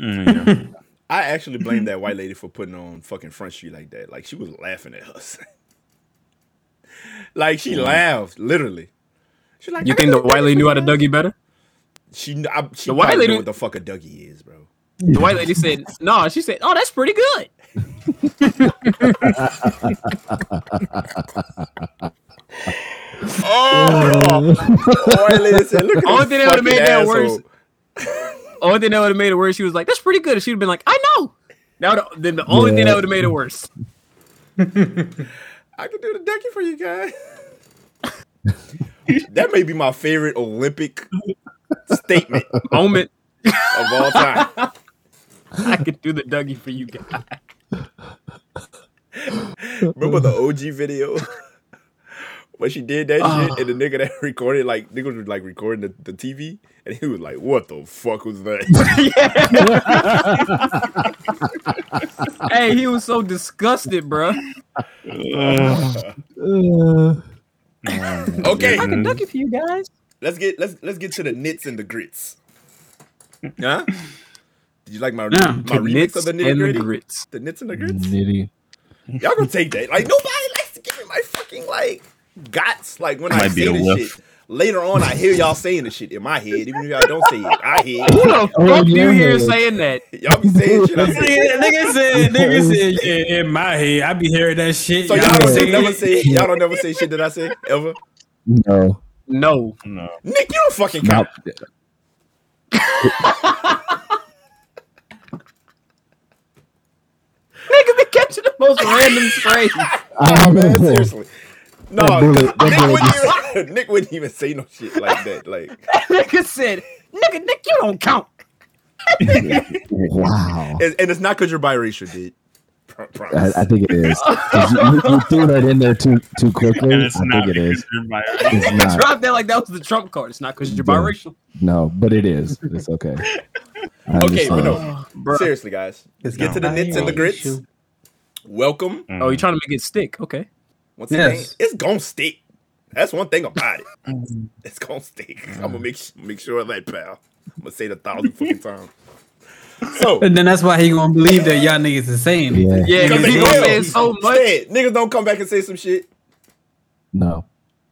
Mm, yeah. I actually blame that white lady for putting on fucking Front Street like that. Like she was laughing at us. like she laughed, literally. She's like, You think the white lady knew how to Dougie better? She, I, she The white lady- know what the fuck a Dougie is, bro. The white lady said, "No." She said, "Oh, that's pretty good." Oh, white lady said, look at Only thing that would've made fucking that worse- asshole. Only thing that would have made it worse, she was like, "That's pretty good." And she'd have been like, "I know." Now, then the only thing that would have made it worse. I can do the Dougie for you guys. that may be my favorite Olympic statement Moment, of all time. I could do the Dougie for you guys. Remember the OG video? When she did that shit and the nigga that recorded like niggas was like recording the, the TV and he was like, What the fuck was that? Hey, he was so disgusted, bruh. Uh, okay. I can Dougie for you guys. Let's get let's let's get to the nits and the grits. Huh? Did you like my Yeah. my The remix nits of the and nitty the grits. The nits and the grits? nitty. Y'all gonna take that. Like nobody likes to give me my fucking like guts. Like when I Might be say this shit. Later on, I hear y'all saying the shit in my head, even if y'all don't say it. I hear Who the fuck do you hear saying that? Y'all be saying shit. I say. Nigga, nigga said, nigga said, yeah, in my head, I be hearing that shit. So y'all Y'all don't say say, never say y'all don't never say shit that I say ever. No, No. No. Nick, you don't fucking count. Nigga be catching the most random strays. Oh, man, seriously. No, That bullet- that Nick, bullet wouldn't even, Nick wouldn't even say no shit like that. Like, nigga said, "Nigga, Nick, you don't count." Wow. and, and it's not because you're biracial, dude. I. I think it is. You, you- you threw that in there too too quickly. I think it is. you're It's not. Drop that like that was the trump card. It's not because you're Yeah. biracial. No, but it is. It's okay. I Okay, but understand. no. Bruh. Seriously, guys. Let's get to the nits and the grits. Welcome. Oh, you're trying to make it stick? Okay. Once Yes. again, it's gonna stick. That's one thing about it. Mm-hmm. It's gonna stick. Mm-hmm. I'm gonna make make sure of that, pal. I'm gonna say it a thousand fucking times. So, And then that's why he gonna believe that y'all niggas is saying it. Yeah. Yeah, because Because he gonna say it so much. Say. Niggas don't come back and say some shit. No.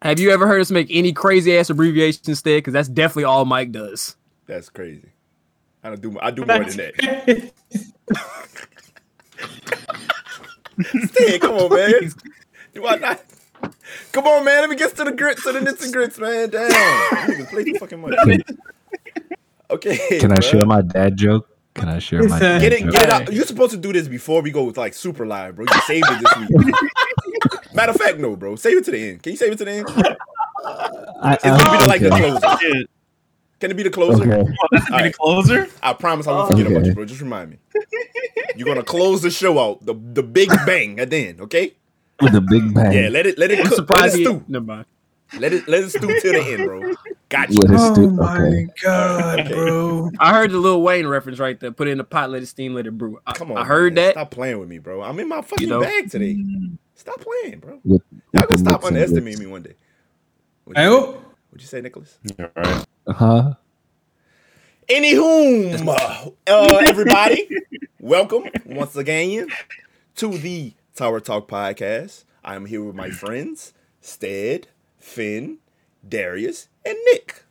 Have you ever heard us make any crazy ass abbreviations instead? Because that's definitely all Mike does. That's crazy. I don't do. I do more than that. Stay, come on, man. Do I not? Come on, man. Let me get to the grits, to the nits and grits, man. Damn, niggas play too fucking much. Okay. Can I bruh. share my dad joke? Can I share my dad Get it, joke? get it out. You're supposed to do this before we go with like super live, bro. You saved it this week. Matter of fact, no, bro. Save it to the end. Can you save it to the end? I, It's gonna be the, like the okay. closer. Can it be the closer? Okay. Oh, that's be the closer? I promise I won't forget about Okay. you, bro. Just remind me. You're gonna close the show out, the the big bang at the end, okay? With a big bang. Yeah, let it let it I'm cook, let it surprised he. stew. Never mind. Let it let it stew till the end, bro. Got you. With Oh stu- my okay. god, bro. I heard the Lil Wayne reference right there. Put it in the pot, let it steam, let it brew. I, Come on, I heard man. that. Stop playing with me, bro. I'm in my fucking know? bag today. Stop playing, bro. With, Y'all with gonna stop underestimating me one day. What'd you, say? What'd you say, Nicholas? All right. Huh? Anywho, uh, uh, everybody, welcome once again to the Tower Talk podcast. I am here with my friends, Stead, Finn, Darius, and Nick.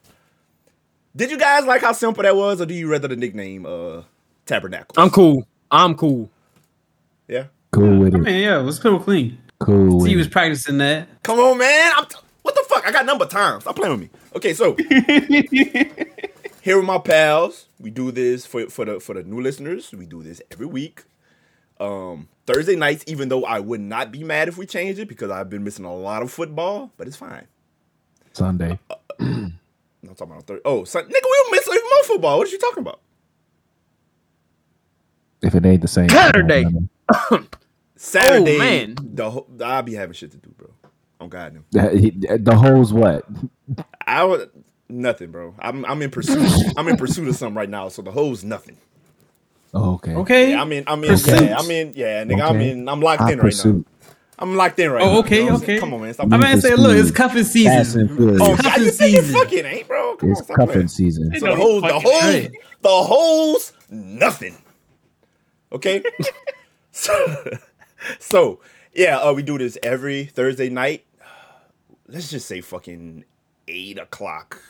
Did you guys like how simple that was, or do you rather the nickname uh, Tabernacle? I'm cool. I'm cool. yeah. Cool with I it. mean, yeah, it was cool clean. Cool with He was practicing that. Come on, man. I'm t- what the fuck? I got number time. Stop playing with me. Okay, so here with my pals, we do this for for the for the new listeners. We do this every week. Um, Thursday nights, even though I would not be mad if we change it because I've been missing a lot of football, but it's fine. Sunday. Uh, uh, I'm talking about Thursday. Oh, son, nigga, we will miss even more football. What are you talking about? If it ain't the same. Saturday. Oh, Saturday, Oh, man. the whole, I'll be having shit to do, bro. On God, no. The, he- the hoes what? I would nothing, bro. I'm I'm in pursuit. I'm in pursuit of something right now, so the hoe's nothing. Oh, okay. Okay. Yeah, I mean, I mean, Pursuit. yeah, I mean, yeah, nigga, I Okay. mean, I'm locked I in right pursuit. I'm locked in right Oh, now. okay, you know what I'm okay. Come on, man. Stop I'm gonna say, look, it's cuffing Fast and season. Furious. Oh, Cuffing God, you think it season. fucking ain't, bro? Come It's on, cuffing playing. season. So the whole, the whole, the hole's nothing. Okay. so, so yeah, uh, we do this every Thursday night. Let's just say fucking eight o'clock.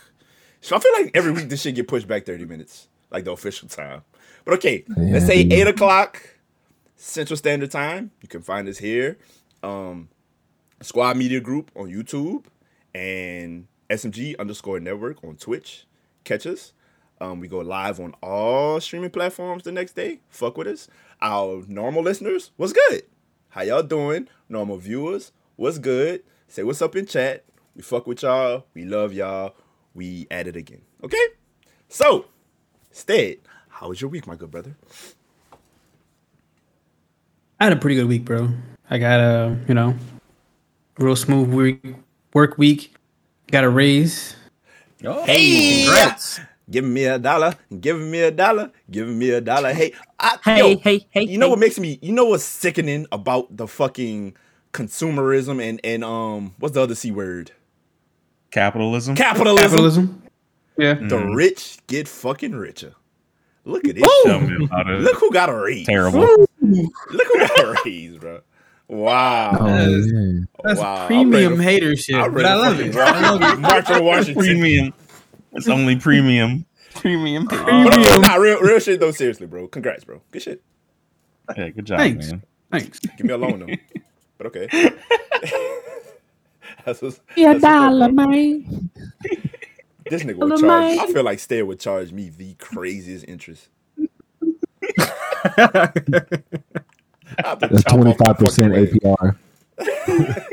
So I feel like every week this shit get pushed back thirty minutes, like the official time. But okay, let's say Yeah. eight o'clock Central Standard Time. You can find us here, um, Squad Media Group on YouTube, and SMG underscore Network on Twitch. Catch us. Um, we go live on all streaming platforms the next day. Fuck with us. Our normal listeners, what's good? How y'all doing? Normal viewers, what's good? Say what's up in chat. We fuck with y'all. We love y'all. We at it again. Okay? So, Stead, how was your week, my good brother? I had a pretty good week, bro. I got a, you know, real smooth week, work week. Got a raise. Hey, Congrats. Giving me a dollar, giving me a dollar, giving me a dollar. Hey, I, Hey, yo, hey, hey, You know hey. what makes me? You know what's sickening about the fucking consumerism and and um, what's the other c word? Capitalism. Capitalism. Capitalism. Yeah. The rich get fucking richer. Look at this. Tell shit. me about it. Look who got a raise. Terrible. Look who got a raise, bro. Wow. Oh. That's wow. Premium ready to- hater shit. I'm But I love fucking it. I love it. March on Washington. Premium. It's only premium. Premium. But okay, Premium. nah, real, real shit though. Seriously, bro. Congrats, bro. Good shit. Yeah, good job, Thanks. man. Thanks. Give me a loan though. but okay. that's what's, Yeah, that's what's up, dollar, man. This nigga would charge. man. I feel like Stead would charge me the craziest interest. I have to That's chop off twenty my five percent. APR.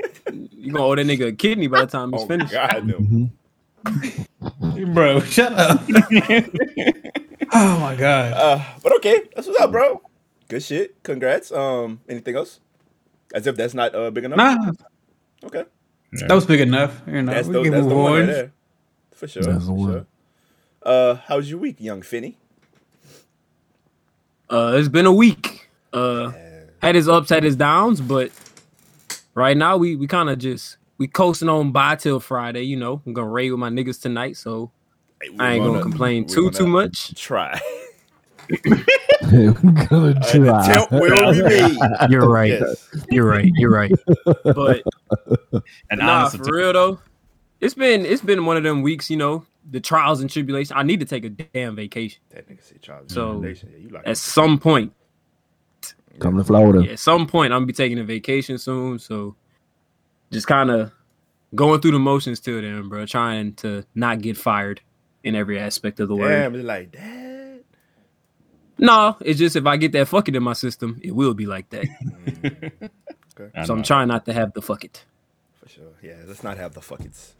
You gonna owe that nigga a kidney by the time he's Oh finished. God, no. Mm-hmm. Bro, shut up. oh my god. Uh, but okay, that's what's up, bro. Good shit. Congrats. Um, anything else? As if that's not uh big enough. Nah, Okay, that was big enough. You know, that's we the can that's move the one right on. there. For sure. That's the for one. sure. Uh, how's your week, young Finney? Uh, it's been a week. Uh, had his ups, had his downs, but right now we we kind of just we coasting on by till Friday. You know, I'm gonna raid with my niggas tonight, so Hey, I ain't gonna, gonna- complain too too much. Try. Gonna try. attempt will be made. You're right. Yes. You're right. You're right. But And nah, for real though, it's been it's been one of them weeks. You know, the trials and tribulations. I need to take a damn vacation That nigga said Charles. So, Foundation. Yeah, you like at some point. Come to Florida. Yeah, at some point, I'm gonna be taking a vacation soon. So just kind of going through the motions till then, bro. Trying to not get fired in every aspect of the word. Damn, it's like that. No, it's just if I get that fuck it in my system, it will be like that. Mm. I so I'm trying not to have the fuck it. For sure. Yeah, let's not have the fuckets.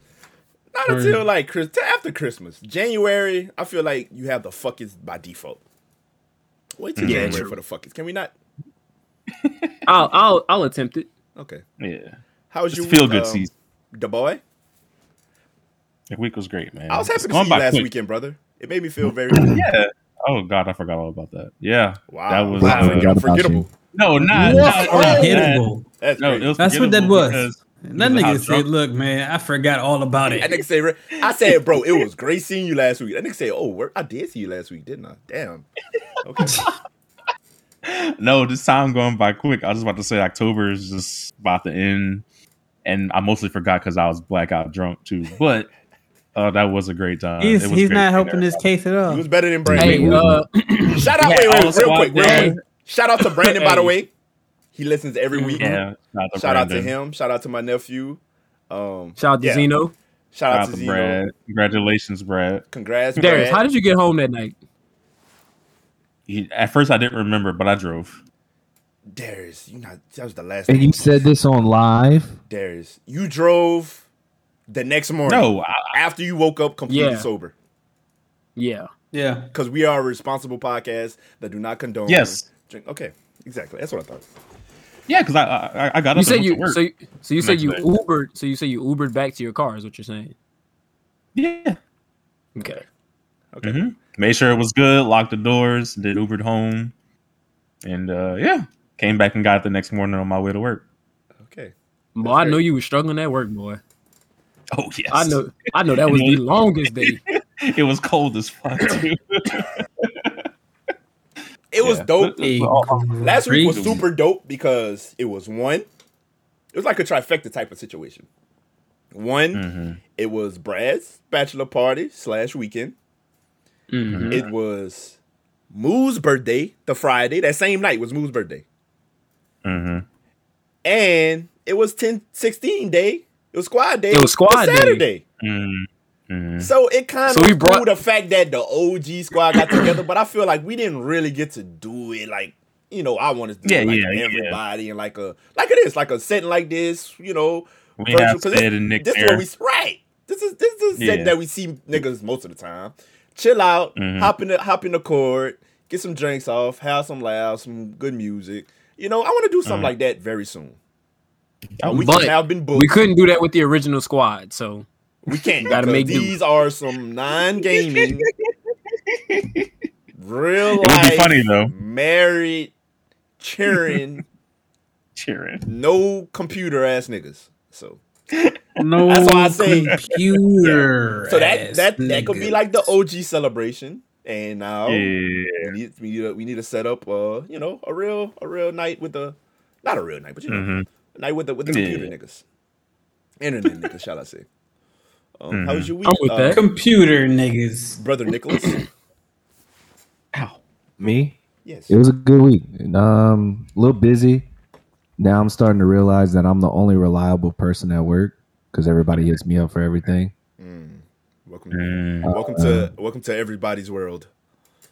Not until like Chris till after Christmas. January, I feel like you have the fuckers by default. Wait till Yeah, January true. for the fuckers. Can we not? I'll I'll I'll attempt it. Okay. Yeah. How was It's your feel good um, season. The boy? The week was great, man. I was happy It's to see you by last quick. weekend, brother. It made me feel very Yeah. Oh God, I forgot all about that. Yeah. Wow. That was wow. uh, forgot about unforgettable. no, not, What? not, not Unhittable. That's No, it was That's what that forgettable was. Because That was nigga said, drunk- "Look, man, I forgot all about That it." nigga say, I said, bro, it was great seeing you last week. That nigga say, oh, I did see you last week, didn't I? Damn. Okay. No, this time going by quick. I was about to say October is just about to end, and I mostly forgot because I was blackout drunk too. But uh, that was a great time. He's It was he's great not helping his case at all. He was better than Brandon. Hey, uh, Shout out, Yeah, wait, wait, real quick, real quick. Shout out to Brandon, by the way. He listens every week. Yeah, shout out to, Shout out to him. Shout out to my nephew. Um, shout out to yeah. Zeno. Shout Shout out out to to Zeno. Brad. Congratulations, Brad. Congrats, Darius, Brad. how did you get home that night? He, at first, I didn't remember, but I drove. Darius, you not that was the last And you said this on live. Darius, you drove the next morning. No, I, after you woke up completely Yeah. sober. Yeah. Yeah, Because we are a responsible podcast that do not condone. Yes. Drink. Okay, exactly. That's what I thought. Yeah, because I, I I got You up said you to work. so you- so you said you day. Ubered so you said you Ubered back to your car is what you're saying. yeah. Okay. Okay. hmm Made sure it was good. Locked the doors. Did Ubered home, and uh, yeah, came back and got it the next morning on my way to work. Okay. Boy, I know you were struggling at work, boy. Oh yes, I know. I know that was the longest day. it was cold as fuck too. It was Yeah. dope. Hey, Last week was super dope because it was one. It was like a trifecta type of situation. One, Mm-hmm. it was Brad's bachelor party slash weekend. Mhm. It was Moo's birthday, the Friday. That same night was Moo's birthday. Mm-hmm. And it was 10 16 day. It was squad day. It was squad the day. Saturday. Mm-hmm. So it kind So of we brought brought- the fact that the OG squad got together, but I feel like we didn't really get to do it like you know I wanted to do Yeah, it like yeah, yeah. everybody and like a like it is like a setting like this, you know. We have 'cause Stead and Nick This is there. what we right. This is this is a setting Yeah. that we see niggas most of the time. Chill out, Mhm. hop in the hop in the court, get some drinks off, have some laughs, some good music. You know, I want to do something Mhm. like that very soon. We but have been booked. We couldn't do that with the original squad, so We can't Gotta because make do. these are some non-gaming, real life. It would be funny though. married, cheering, Cheering. no computer ass niggas. So, No That's why I say- computer. so that ass that that could be like the OG celebration. And now Yeah. we need we need to, we need to set up uh you know a real a real night with the not a real night but you know Mhm. a night with the with the computer Yeah. niggas, internet niggas shall I say. Um, How was your week, I'm with uh, that. computer niggas. brother Nicholas? Ow. Me? yes. It was a good week. Um, a little busy. Now I'm starting to realize that I'm the only reliable person at work because everybody hits me up for everything. Welcome, Mm. welcome to welcome to everybody's world.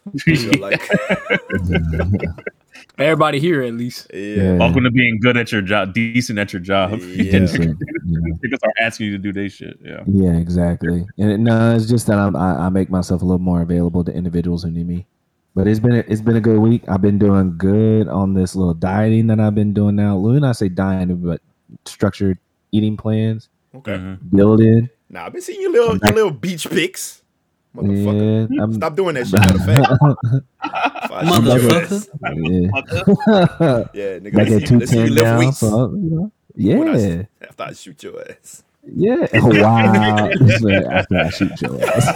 I feel like, everybody here at least. yeah, Welcome to being good at your job, decent at your job. Yeah. Decent, you know. Niggas are asking you to do their shit. Yeah. Yeah, exactly. And it, no, it's just that I'm, I, I make myself a little more available to individuals who need me. But it's been a, it's been a good week. I've been doing good on this little dieting that I've been doing now. Let me not say dieting, but structured eating plans, okay. Mhm. building. Now I've been seeing your little your little beach pics, motherfucker. Yeah, Stop doing that shit. Matter of fact, If I Motherfucker. yeah. Yeah, nigga. Back let's at see, let's see you lift now. weights. So you know, when I- yeah, after I shoot your ass. yeah. Oh, wow. After I shoot your ass.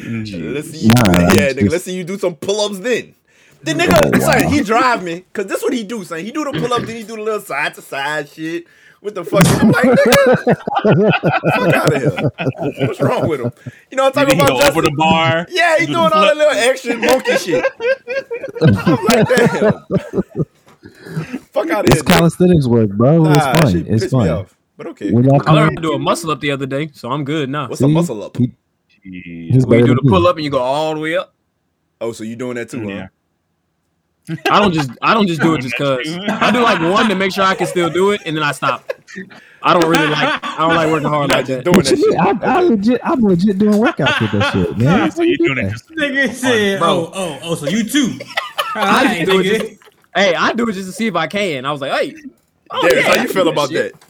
Let's see you. Nah, yeah, it's nigga. just- Let's see you do some pull ups then. The nigga, Oh, wow. son, he drive me because this what he do, son. He do the pull up, then he do the little side to side shit with the fucking. I'm like, nigga, fuck out of here. What's wrong with him? You know what I'm Then talking he about? go over the bar. Yeah, he doing all that little extra monkey shit. I'm like, damn. Fuck out of It's here. nigga. calisthenics work, bro. Nah, it's that fun. It's pissed fun. off. But okay. When y'all I learned to do a muscle up the other day, so I'm good now. What's a muscle up? he- Yeah. Where you do the pull up and you go all the way up. Oh, so you doing that too, huh? Yeah. I don't just I don't just do it just cause I do like one to make sure I can still do it, and then I stop. I don't really like I don't like working hard like that. doing that shit. I, I legit, I'm legit doing workouts with that shit, man. So you doing it just Nigga said, oh, Bro. oh, oh, oh, so you too. I just do it just, hey, I do it just to see if I can. I was like, hey, oh, Darius, yeah, how you feel about shit. that?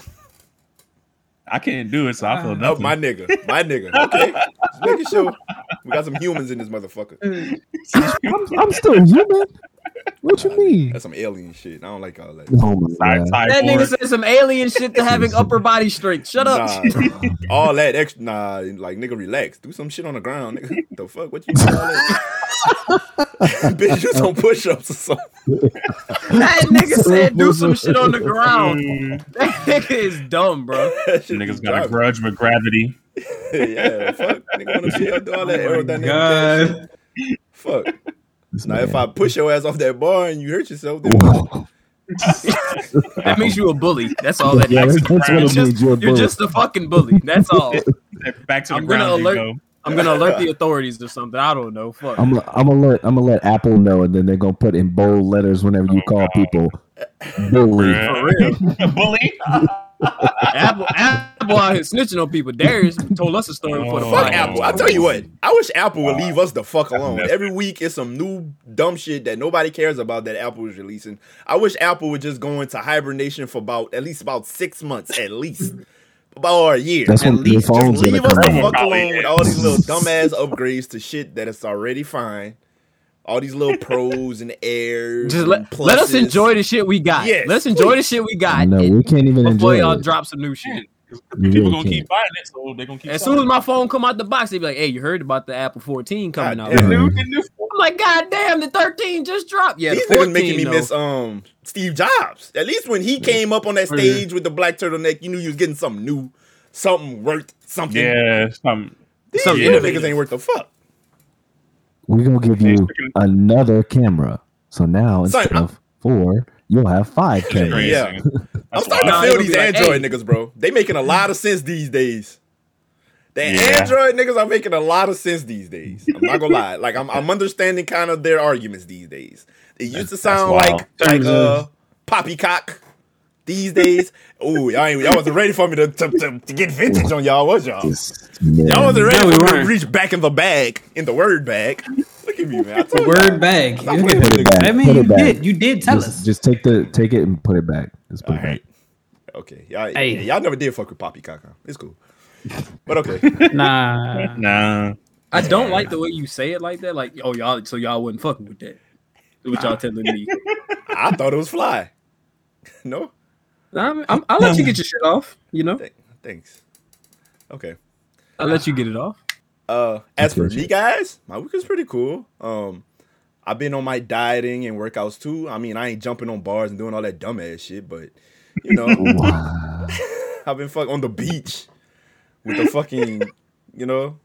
I can't do it, so I feel uh, Oh, nothing. my nigga, my nigga. Okay, just making sure we got some humans in this motherfucker. I'm, I'm still human. What you mean? That's some alien shit. I don't like all that. Oh my Side- god. side That nigga said some alien shit to having upper body strength. Shut up. Nah, all that extra. Nah, like nigga, relax. Do some shit on the ground. Nigga, the fuck? What you doing? Bitch, do some push-ups or something. That nigga said do some shit on the ground. Mm, That nigga is dumb, bro. That shit Niggas be got a grudge with gravity. yeah, fuck. Nigga wanna be out do all that Oh aerodynamic God. shit. Fuck. This Now, man. if I push your ass off that bar and you hurt yourself, then That makes you a bully. That's all that Yeah, that's, that's what You're it means. just, You're a you're bully. just a fucking bully. That's all. Back to the I'm gonna ground alert- go. I'm gonna alert the authorities or something. I don't know. Fuck. I'm, I'm gonna let I'm gonna let Apple know, and then they're gonna put in bold letters whenever you Oh, call God. people bully. For real. bully. Apple, Apple out here snitching on people. Darius told us a story before the Oh. Fuck. Apple. I tell you what, I wish Apple would leave us the fuck alone. Every week is some new dumb shit that nobody cares about that Apple is releasing. I wish Apple would just go into hibernation for about at least about six months, at least. About or a year. That's at when least. Just leave us the fuck alone with all these little dumbass upgrades to shit that is already fine. All these little pros and airs. Just and let, let us enjoy the shit we got. Yes, Let's enjoy the shit we got. no, we can't even before enjoy y'all it. drop some new shit. We People really gonna keep can't. buying it, so they're gonna keep. As soon as my phone come out the box, they be like, "Hey, you heard about the Apple 14 coming God out?" damn. I'm like, "God damn, the 13 just dropped." Yeah, These the niggas making me though. miss um Steve Jobs. At least when he came up on that stage with the black turtleneck, you knew you was getting something new, something worth something. yeah, some, These something other niggas ain't worth the fuck. We're gonna give you another camera. So now Son, instead I'm- of four, you'll have five cameras. Yeah. I'm That's starting Nah, to feel these be like, Android hey. niggas, bro. They making a lot of sense these days. The Yeah. Android niggas are making a lot of sense these days. I'm not gonna lie. Like I'm, I'm understanding kind of their arguments these days. It used to sound wild. like like uh poppycock. These days, oh y'all ain't, y'all wasn't ready for me to, to, to, to get vintage on y'all, was y'all? Just, Y'all wasn't ready No, we for me to reach back in the bag, in the word bag. Look at me, man. I told y'all. Word bag. Stop You playing did- with it back. I mean, Put it you back. did. You did tell just, us. just take the take it and put it back. Just put All it back. Okay. Y'all, Hey. yeah, y'all never did fuck with Poppy Huh? It's cool. But okay. Nah. nah. I don't like the way you say it like that. Like, oh y'all, so y'all wasn't fucking with that. What y'all telling me? I thought it was fly. no? I'm, I'm, I'll let you get your shit off. You know, Thanks. Okay. I'll let you get it off. Uh as for me guys, my week is pretty cool. Um I've been on my dieting and workouts too. I mean, I ain't jumping on bars and doing all that dumbass shit, but you know, Wow. I've been fuck on the beach with the fucking, you know,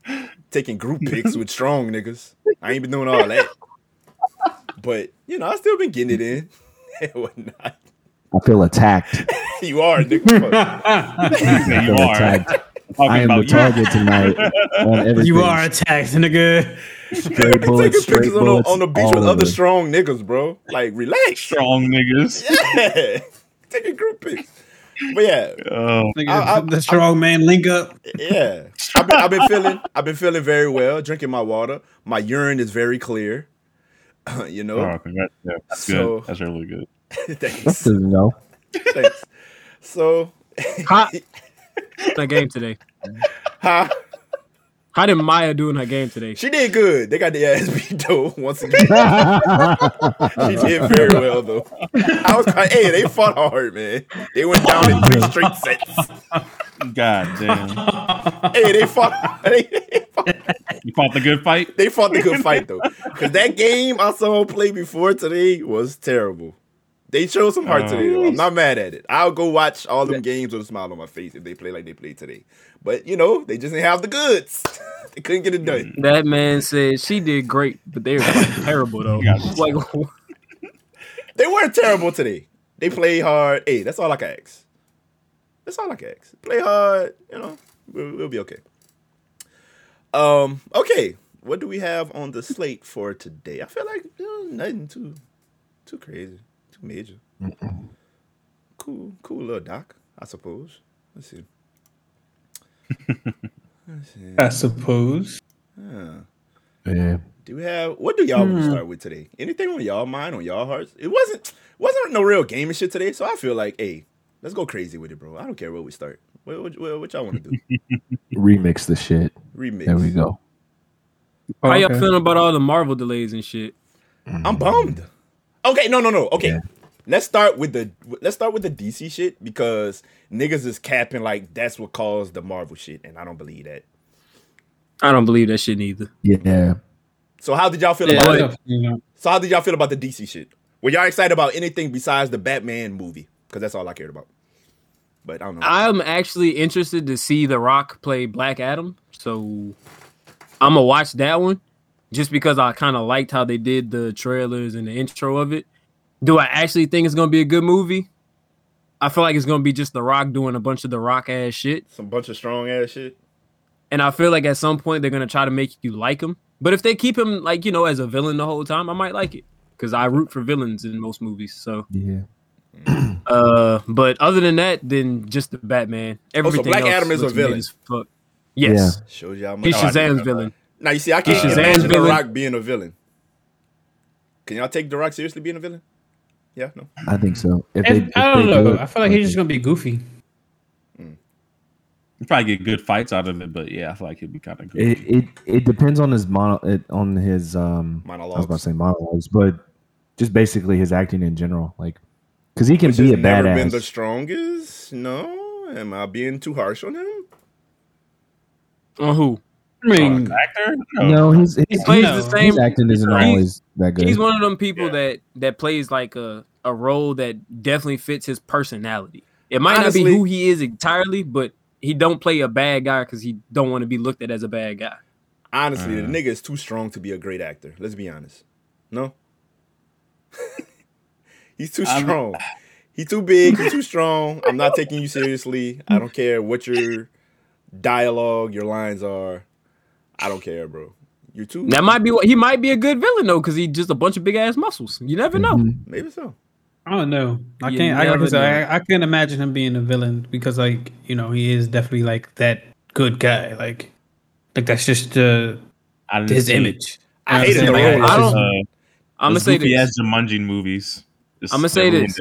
taking group pics with strong niggas. I ain't been doing all that. But, you know, I still been getting it in and whatnot. I feel attacked. You are, nigga. I you feel are. attacked. I am the you. target tonight on. You are attacked, nigga. straight bullets, Taking straight pictures on the, on the beach with other over. strong niggas, bro. Like, relax. Strong niggas. Yeah. Take a group pics. But yeah, Oh, I- I- the strong man link up. yeah. I've been, I've been feeling I've been feeling very well, drinking my water. My urine is very clear. you know? oh congrats. Yeah, that's So- good. That's really good. That's Thanks. good to know. Thanks. So How that game today? huh? How did Maya do in her game today? She did good. They got the ass beat though once again. She did very well though. I was kind hey, they fought hard, man. They went down in three straight sets. God damn. Hey, they fought they, they fought You fought the good fight. they fought the good fight though. Cause that game I saw play before today was terrible. They showed some heart today though. I'm not mad at it. I'll go watch all them games with a smile on my face if they play like they played today. But you know, they just didn't have the goods. they couldn't get it done. That man said she did great, but they were terrible though. Like, They weren't terrible today. They played hard. Hey, that's all I can ask. That's all I can ask. Play hard, you know, we'll, we'll be okay. Um, okay. What do we have on the slate for today? I feel like you know, nothing too too crazy, too major. Cool, cool little doc, I suppose. Let's see. Let's see. I suppose. Huh. Yeah. Do we have what do y'all want to hmm. start with today? Anything on y'all mind, on y'all hearts? It wasn't wasn't no real game and shit today, so I feel like, hey, let's go crazy with it, bro. I don't care where we start. What, what, what, what y'all want to do? Remix the shit. Remix. There we go. how y'all Okay. feeling about all the Marvel delays and shit? I'm bummed. Okay, no, no, no. Okay, Yeah. let's start with the let's start with the DC shit because niggas is capping like that's what caused the Marvel shit, and I don't believe that. I don't believe that shit neither. Yeah. So how did y'all feel Yeah, about it? a- you know. So how did y'all feel about the DC shit? Were y'all excited about anything besides the Batman movie? Because that's all I cared about. But I don't know. I'm actually interested to see The Rock play Black Adam, so I'm gonna watch that one just because I kind of liked how they did the trailers and the intro of it. Do I actually think it's gonna be a good movie? I feel like it's gonna be just The Rock doing a bunch of The Rock ass shit, Some bunch of strong ass shit. and I feel like at some point they're gonna try to make you like him. But if they keep him like you know as a villain the whole time, I might like it because I root for villains in most movies. So, Yeah. uh, but other than that, then just the Batman. Everything Black else Adam is a villain. as Fuck. Yes. Shows y'all much. He's Oh, I didn't Shazam's know villain. Now you see, I can't He's Shazam's imagine The villain. Rock being a villain. Can y'all take The Rock seriously being a villain? Yeah, no. I think so. If If- if I don't they know. do it- I feel like he's just gonna be goofy. You probably get good fights out of it, but yeah, I feel like he'll be kind of good. It, it it depends on his mono it, on his um I was about to say monologues, but just basically his acting in general, like because he can Which be has a never badass. been the strongest. No, am I being too harsh on him? On who? I mean, actor? no, he's, he's, plays the his same- acting isn't he's- always that good. He's one of them people Yeah. that that plays like a a role that definitely fits his personality. It might Honestly- not be who he is entirely, but he don't play a bad guy because he don't want to be looked at as a bad guy. Honestly, Uh. the nigga is too strong to be a great actor. Let's be honest. No, he's too I'm- strong. He's too big. He's too strong. I'm not taking you seriously. I don't care what your dialogue, your lines are. I don't care, bro. You're too. That might be what he might be a good villain though, because he just a bunch of big ass muscles. You never know. Mhm. Maybe so. I don't know. I You can't. I, like I never said, I, I can't imagine him being a villain because, like, you know, he is definitely like that good guy. Like, like that's just uh, I his see- image. I You hated know I'm role. saying? I don't- Uh, I'm gonna say goofy this. ass Jumanji movies. Just I'ma say this.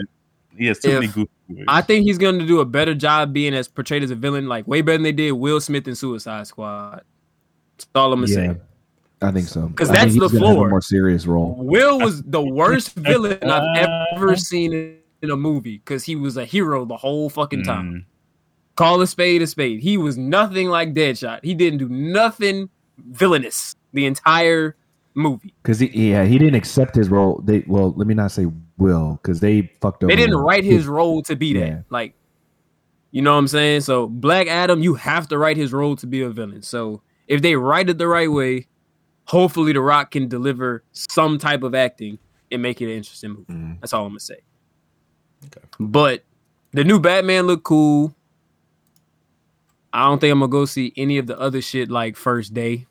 He has too many goofy movies. I think he's gonna do a better job being as portrayed as a villain, like way better than they did Will Smith in Suicide Squad. That's all I'm gonna Yeah, say. I think so. Because that's the gonna have a floor. more serious role. Will was the worst villain I've ever seen in a movie because he was a hero the whole fucking time. Mm. Call a spade a spade. He was nothing like Deadshot. He didn't do nothing villainous the entire movie. Because he, yeah, he didn't accept his role. They well, let me not say will, because they fucked over. They didn't him. write his role to be that. Yeah. Like, you know what I'm saying? So Black Adam, you have to write his role to be a villain. So if they write it the right way, hopefully The Rock can deliver some type of acting and make it an interesting movie. Mhm. That's all I'm gonna say. Okay. But the new Batman looked cool. I don't think I'm gonna go see any of the other shit like first day.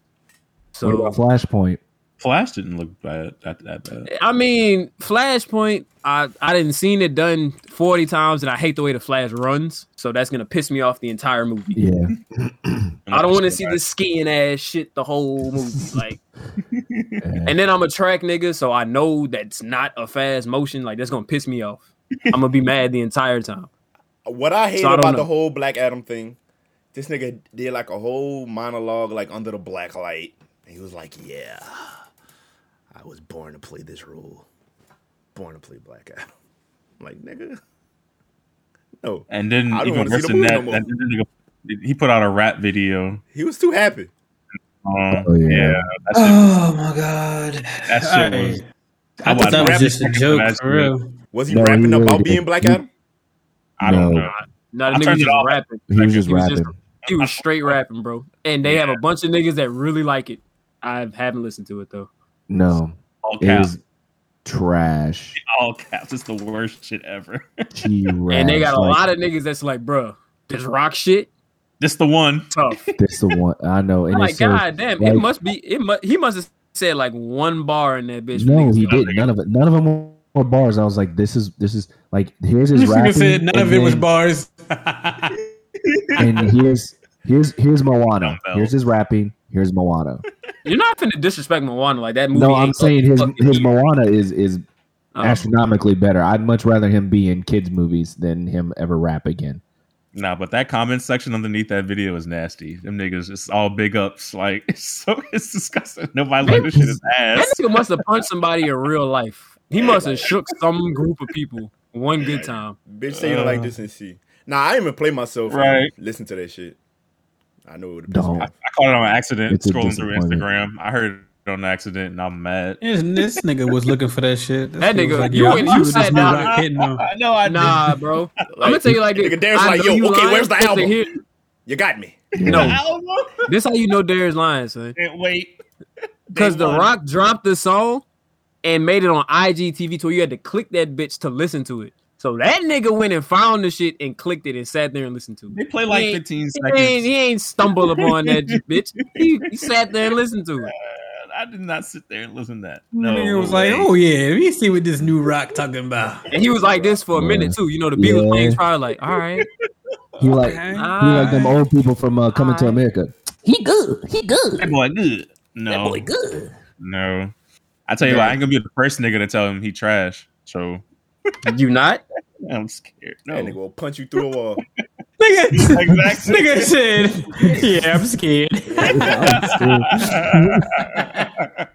What about So Flashpoint? Flash didn't look bad. That, that bad. I mean, Flashpoint, I I didn't seen it done 40 times, and I hate the way the Flash runs. So that's gonna piss me off the entire movie. Yeah, I don't want to see the skiing ass shit the whole movie. Like, and then I'm a track nigga, so I know that's not a fast motion. Like, that's gonna piss me off. I'm gonna be mad the entire time. What I hate So I about know. the whole Black Adam thing, this nigga did like a whole monologue like under the black light. And he was like, "Yeah, I was born to play this role, born to play Black Adam." I'm like, nigga, no, And then I even wanna worse than that, no that nigga- he put out a rap video. he was too happy. Um, Oh, yeah. yeah, that shit, Oh my god! that shit was. I, thought that was rap- just a joke for real. Was he No, he rapping really about did. being Black He- Adam? I don't know. No, I the nigga turned was it just off. rapping. he was just He was rapping. just- He was straight rapping, bro. And they have a bunch of niggas that really like it. I haven't listened to it though. No, All it caps. was trash. All caps. It's the worst shit ever. And they got a lot of niggas that's like, bro, this rock shit this the one. tough. This the one I know, and like, it's so, god damn, it must be. It must. He must have said like one bar in that bitch. no, he didn't. None of it. None of them were bars. I was like, this is this is like here's his This nigga rapping. said none and of it was bars. And here's here's here's Moana. Here's his rapping. Here's Moana. You're not going to disrespect Moana like that movie. No, I'm saying his fucking his huge. Moana is is Oh. astronomically better. I'd much rather him be in kids movies than him ever rap again. Nah, but that comment section underneath that video is nasty. Them niggas just all big ups. Like it's so it's disgusting. Nobody like this shit is That ass. nigga must have punched somebody in real life. He must have shook some group of people one good time. Bitch, say you don't like Uh. this and see. Nah, I didn't even play myself. Right. Listen to that shit. I know it would Don't. I, I caught it on accident It's scrolling through. Instagram. I heard it on accident and I'm mad. This, this nigga was looking for that shit. This That was nigga- like, you yo, and- I'm you sure sat this new down- rock hitting on. I know I Nah, bro. I'm gonna tell you like this. Nigga, Darren's like, yo, okay, lying where's the album? Here, You got me. no, this how you know Darius lying, son. Can't wait. Because The. Rock dropped the song and made it on IGTV to where you had to click that bitch to listen to it. So that nigga went and found the shit and clicked it and sat there and listened to it. They play like He ain't- 15 He ain't, seconds. he ain't stumbled upon that bitch. He, he sat there and listened to it. I did not sit there and listen to that. No, No, nigga was way. like, oh yeah, let me see what this new rock talking about. And he was like this for a minute too. You know, the beat was Yeah. playing trial, like, all right. He like Okay. he like them old people from uh, Coming to America. He good. He good. that boy good. No. That boy good. no. I tell you what, I ain't gonna be the first nigga to tell him he trash. So You not? I'm scared. That nigga No, will punch you through a wall. Nigga, nigga, Exactly. nigga said, "Yeah, I'm scared."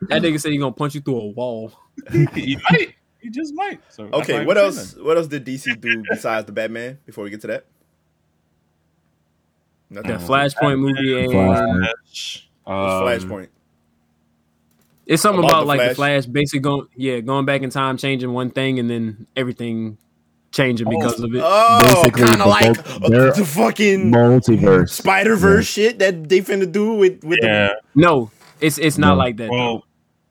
That nigga said he gonna punch you through a wall. he might. He just might. So Okay, I'm what saying else? What else did DC do besides the Batman? Before we get to that, nothing. The Flashpoint movie and that. Um, Flashpoint. It's something About about, the like the Flash? Flash basically going yeah going back in time, changing one thing, and then everything changing because of it. Oh, Basically, kind the of like mul- the fucking Multiverse. Spider Verse shit that they finna do with with Yeah. No, it's it's not No. like that. Well,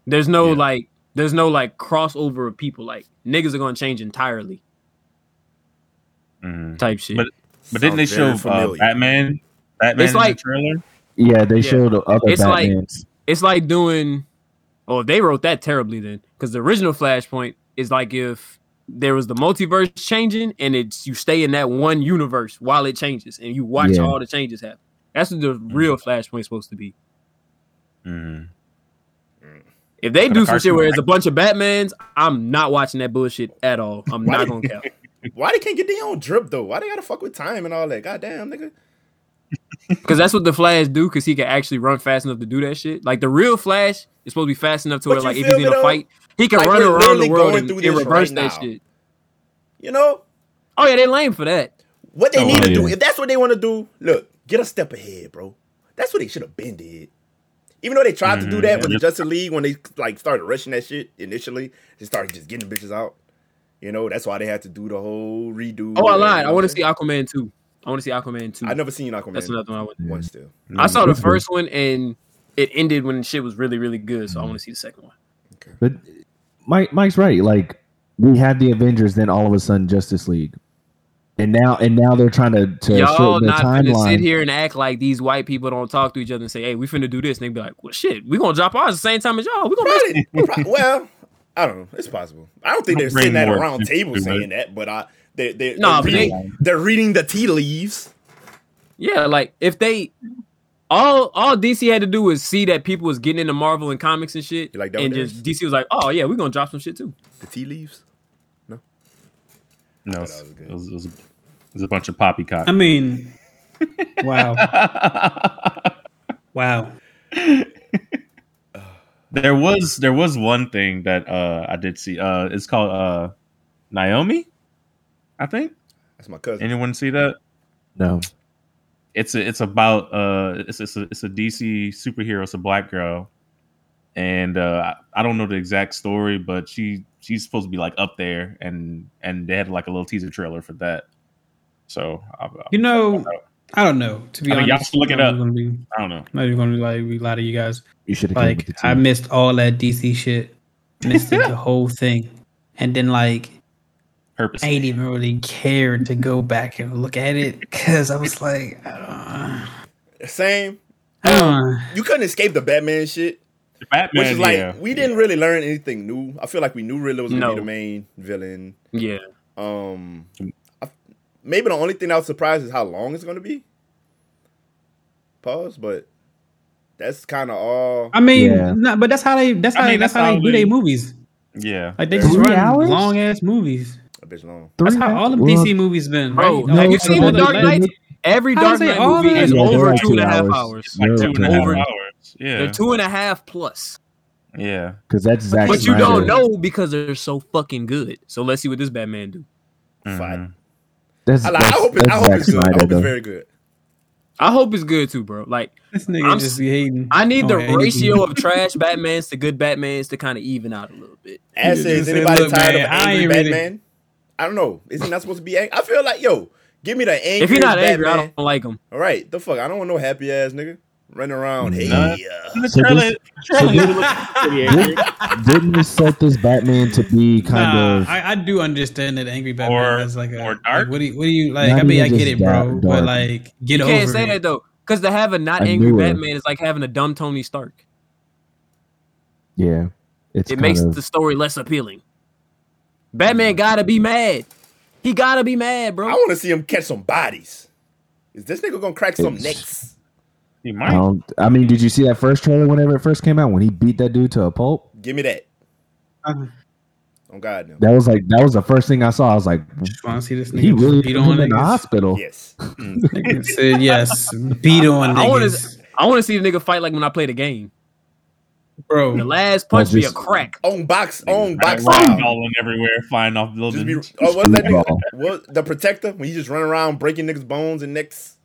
There's no Yeah. like there's no like crossover of people. Like niggas are gonna change entirely mhm. type shit. But but didn't they show very uh. Batman? Batman It's in like- the trailer. Yeah, they Yeah. showed other It's like- it's like doing oh they wrote that terribly then because the original flashpoint is like if there was the multiverse changing and it's you stay in that one universe while it changes and you watch Yeah. all the changes happen that's what the real flashpoint is supposed to be Mhm. if they For do the some shit where it's a bunch of batmans i'm not watching that bullshit at all i'm not gonna count Why they can't get their own drip though? Why they gotta fuck with time and all that? Goddamn, nigga. Because that's what the flash do because he can actually run fast enough to do that shit like the real flash is supposed to be fast enough to But where like if he's in a though? fight he can Like, run around the world and, through and this reverse right that now. shit You know oh yeah they lame for that what they Oh, need to do. If that's what they want to do, look, get a step ahead, bro. That's what they should have been did. Even though they tried to do Mhm. that with the Yeah. Justice League when they like started rushing that shit initially, they started just getting bitches out. You know, that's why they had to do the whole redo. Oh, I lied. I want to see Aquaman two. I want to see Aquaman two. I've never seen Aquaman. That's another one I want. one still. I saw the first one and it ended when shit was really really good. So I want to see the second one. But Mike, Mike's right. Like we had the Avengers, then all of a sudden Justice League, and now and now they're trying to to Y'all shorten the not finna timeline. sit here and act like these white people don't talk to each other and say, "Hey, we finna do this." And they be like, "Well, shit, we gonna drop ours the same time as y'all. We gonna." Make Probably, well, I don't know. It's possible. I don't think they're Bring sitting at a round table saying that, but I they they Nah, they're, reading, they're reading the tea leaves. Yeah, like if they all all DC had to do was see that people was getting into Marvel and comics and shit, You like that and one, just DC was like, "Oh yeah, we're gonna drop some shit too." The tea leaves. No, No, it's, was good. it was, it was, a, it was a bunch of poppycock. I mean, wow, wow. there was there was one thing that uh I did see. Uh it's called uh Naomi, I think. That's my cousin. Anyone see that? no, It's a, it's about uh it's it's a, it's a DC superhero. It's a black girl, and uh I I don't know the exact story, but she she's supposed to be like up there, and and they had like a little teaser trailer for that. So I, I, You know, I don't know. To be I mean, y'all honest, look it I'm up. Gonna be, I don't know. I'm not even gonna be like we lie to you guys. you should have Like I missed all that DC shit, missed it, the whole thing, and then like Purpose. I ain't even really cared to go back and look at it because I was like, I Same. don't, I don't, You couldn't escape the Batman shit, Batman, which is like yeah. we didn't really learn anything new. I feel like we knew Riddler was gonna No. be the main villain. Yeah, Um, I, maybe the only thing that was surprised is how long it's gonna be. Pause, but that's kind of all. I mean, Yeah. nah, but that's how they that's I how mean, that's, that's how they do their movies. yeah. Like they Three just run hours? long ass movies. A bitch long. That's Three how all the hours? DC movies been. bro. right? have you seen the the Dark Knight? Every Dark Knight movie is Yeah, over like two and a two half hours. hours. It's like No, two and a two half hours. hours. Yeah. They're two and a half plus. yeah. because that's Zack But you Snyder. don't know because they're so fucking good. So let's see what this Batman do. Fine. Mhm. That's, I, like, I hope, it, I hope it's good. I hope though. it's very good. I hope it's good too, bro. Like This nigga I'm just be hating. I need the anything. ratio of trash Batmans to good Batmans to kind of even out a little bit. As You says just said, anybody "Look, tired man, of I angry ain't really- Batman? I don't know. Is he not supposed to be angry? I feel like yo, give me the angry. If you're not angry, Batman. I don't like him. All right, the fuck. I don't want no happy ass nigga running around. Hey, Nah. uh, So this- so looks pretty angry. Didn't, didn't they set this Batman to be kind Nah, of? I, I do understand that angry Batman Or- is like a or like, dark? what do you what do you like? Not I mean, I get it, bro, dark, but like get You over can't say it. that though, because to have a not I angry. Batman is like having a dumb Tony Stark. yeah, it's It makes of, the story less appealing. Batman gotta be mad. He gotta be mad, bro. I want to see him catch some bodies. Is this nigga gonna crack some It's- necks? He I, might. don't, I mean, did you see that first trailer whenever it first came out when he beat that dude to a pulp? Give me that. Uh, On God, no. That was like that was the first thing I saw. I was like, Just want to see this nigga he really beat beat on in the hospital. Yes. Said yes, beat on I wanna- I want to see the nigga fight like when I play the game. Bro, the last punch be a crack. On box, on box Right, style. falling everywhere, flying off Just be, oh, what's that nigga? What the protector? When you just run around breaking niggas' bones and necks.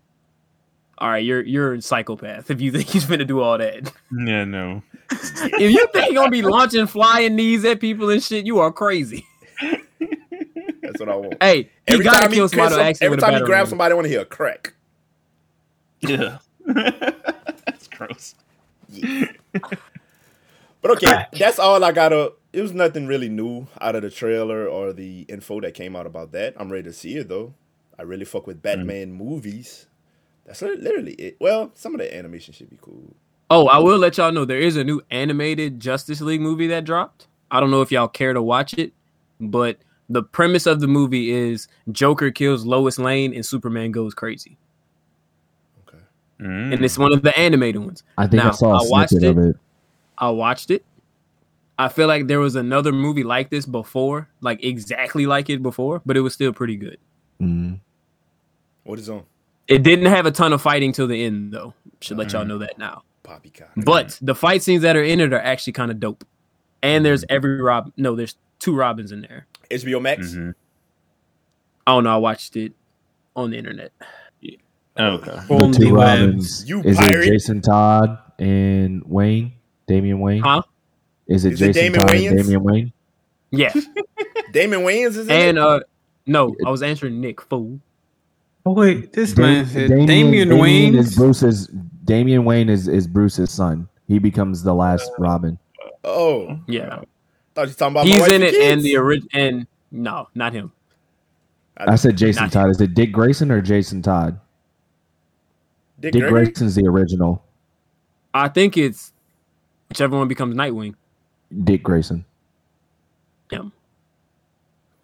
All right, you're you're a psychopath if you think he's gonna do all that. Yeah, no. if you think you're gonna be launching flying knees at people and shit, you are crazy. That's what I want. Hey, he Every gotta time, he, kill somebody. some- every time he battering grabs somebody, I want to hear a crack. Yeah. That's gross. But okay, that's all I got. to It was nothing really new out of the trailer or the info that came out about that. I'm ready to see it though. I really fuck with Batman movies. That's literally it. Well, some of the animation should be cool. Oh, I will let y'all know there is a new animated Justice League movie that dropped. I don't know if y'all care to watch it, but the premise of the movie is Joker kills Lois Lane and Superman goes crazy. Okay. Mm. And it's one of the animated ones. I think I saw a I watched snippet of it. I watched it. I feel like there was another movie like this before, like exactly like it before, but it was still pretty good. Mhm. What is on? It didn't have a ton of fighting till the end, though. Should let y'all Mhm. know that now. Poppycock. But the fight scenes that are in it are actually kind of dope. And there's every Rob. No, there's two Robins in there. HBO Max. Mhm. I don't know. I watched it on the internet. Okay. The two. Robins. You is pirate. it Jason Todd and Wayne? Damian Wayne? Huh? Is it Is it Jason Damon Todd Wayans? and Damian Wayne? Yeah. Damon Wayans is in and it? uh, no, I was answering Nick. Fool. Oh wait, this Da- man said Damian, Damian, Damian Wayne. is Bruce's. Damian Wayne is, is Bruce's son. He becomes the last Robin. Oh, Yeah, thought you talking about. my he's wife in and it, and the original. And no, not him. I said Jason Not Todd. Is it Dick Grayson or Jason Todd? Dick, Dick Grayson's the original. I think it's whichever one becomes Nightwing. Dick Grayson. Yeah.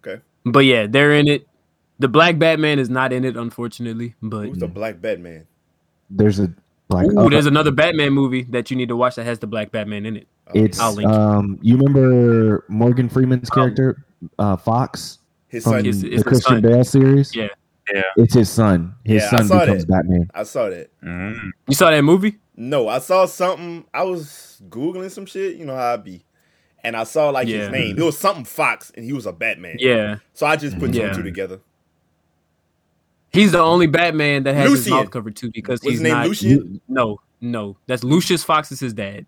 Okay. But yeah, they're in it. The Black Batman is not in it, unfortunately. But Who's the Black Batman? There's a like. Ooh, uh, there's another Batman movie that you need to watch that has the Black Batman in it. It's I'll link um. You remember Morgan Freeman's character, uh, Fox his from son. It's- the it's his Christian son. Bale series. Yeah. Yeah. It's his son. His Yeah, son becomes that. Batman. I saw that. Mm. You saw that movie? No, I saw something. I was googling some shit. You know how I be, and I saw like his name. It was something Fox, and he was a Batman. Yeah. So I just put two and two together. He's the only Batman that has his Lucian. mouth covered too because What's he's his name, not. Lucian? No, no, that's Lucius Fox is his dad.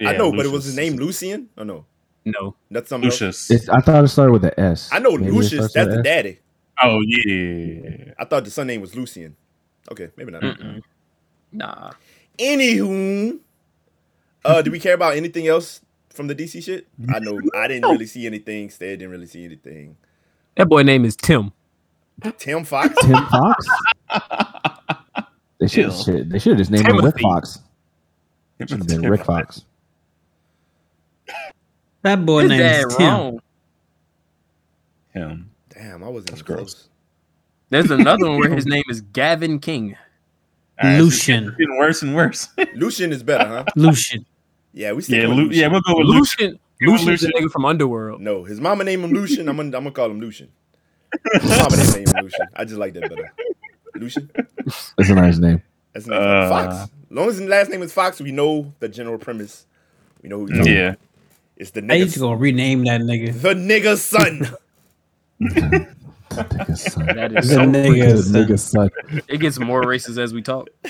I Yeah, know, but it was his name Lucian. Oh no, No, that's something else. Lucius. It's, I thought it started with an S. I know Maybe Lucius. That's the S? daddy. Oh yeah. I thought the son name was Lucian. Okay, maybe not. Mm-mm. nah. Anywho, uh, do we care about anything else from the DC shit? I know I didn't really see anything. Stay didn't really see anything. That boy name is Tim. Tim Fox. Tim Fox. they should Ew. shit. They should have just named him Rick Timothy. Fox. Should have been Rick Fox. That boy name is Tim. wrong. Him. Damn, I wasn't That's even gross. close. There's another one where his name is Gavin King. All right, it's Lucian. Getting worse and worse. Lucian is better, huh? Lucian. Yeah, we stick yeah, Lu- Lucian. yeah, we'll go with Lucian. Lucian. Lucian's the nigga from Underworld. No, his mama named him Lucian. I'm gonna, I'm gonna call him Lucian. His mama didn't name him Lucian. I just like that better. Lucian. That's a nice name. That's the name Uh. Fox. As long as his last name is Fox, we know the general premise. We know who he's talking Yeah. about. It's the They nigga. just gonna rename that nigga. The nigga son. Nigga's son. That is The so. nigga son. Nigga's son. It gets more racist as we talk.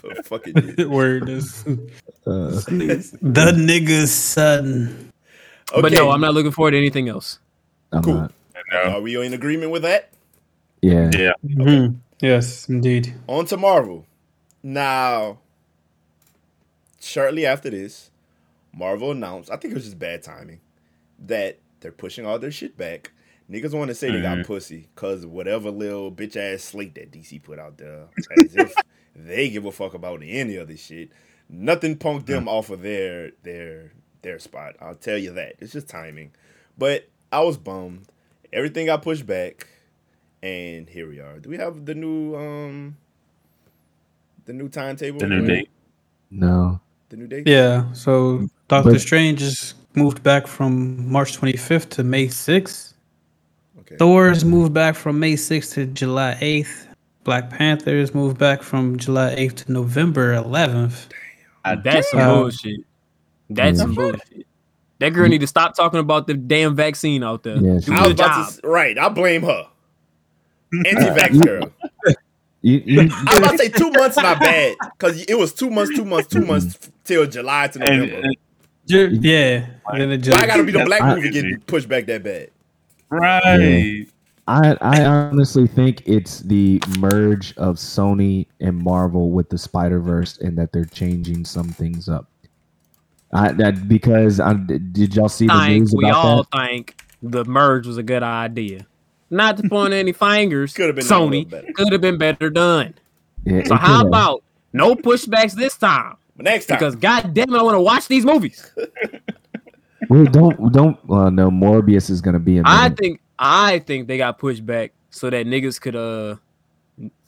So fucking Word is Uh, the nigga's son. okay. But no, I'm not looking forward to anything else. I'm Cool. not. No. Are we in agreement with that? Yeah. Yeah. Mhm. Yes, indeed. On to Marvel. Now, shortly after this, Marvel announced, I think it was just bad timing, that they're pushing all their shit back. Niggas want to say they got Mhm. pussy because whatever little bitch ass slate that DC put out there, as if they give a fuck about any of this shit. Nothing punked them off of their their their spot. I'll tell you that. It's just timing. But I was bummed. Everything got pushed back, and here we are. Do we have the new um the new timetable? The new date. No. The new date. Yeah. So Doctor But- Strange is moved back from March 25th to May 6th. Okay. Thor's moved back from May 6th to July 8th. Black Panthers moved back from July 8th to November 11th. That's some Uh, bullshit. That's some bullshit. That girl need to stop talking about the damn vaccine out there. Yeah, Do I was the about job. to right. I blame her. Anti-vax girl. You, you, I was about to say two months not bad because it was two months, two months, two months till July to November. and- Yeah. And then it just, Why gotta be the black I- movie getting pushed back that bad? Right. I I honestly think it's the merge of Sony and Marvel with the Spider Verse, and that they're changing some things up. I that because I did y'all see the think news we all that? think the merge was a good idea. Not to point any fingers. Could've been Sony better. could have been better done. Yeah, So how about no pushbacks this time? Next time, Because goddamn, I want to watch these movies. Well, don't don't uh, no Morbius is gonna be in. I think I think they got pushed back so that niggas could uh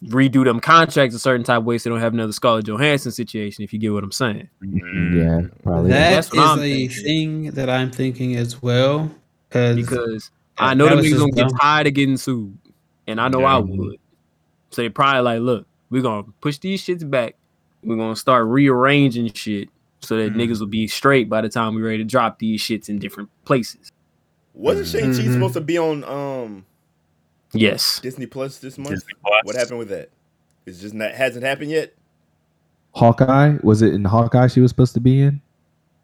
redo them contracts a certain type of way so they don't have another Scarlett Johansson situation. If you get what I'm saying. yeah, probably. that That's is I'm a thinking. thing that I'm thinking as well. Cause I know that them was niggas gonna get tired of getting sued, and I know I would. So they probably like, look, we're gonna push these shits back. We're gonna start rearranging shit so that Mhm. niggas will be straight by the time we're ready to drop these shits in different places. wasn't Shang Chi Mhm. supposed to be on um Yes, Disney Plus this month? Plus. What happened with that? It's just not hasn't happened yet. Hawkeye was it in Hawkeye she was supposed to be in?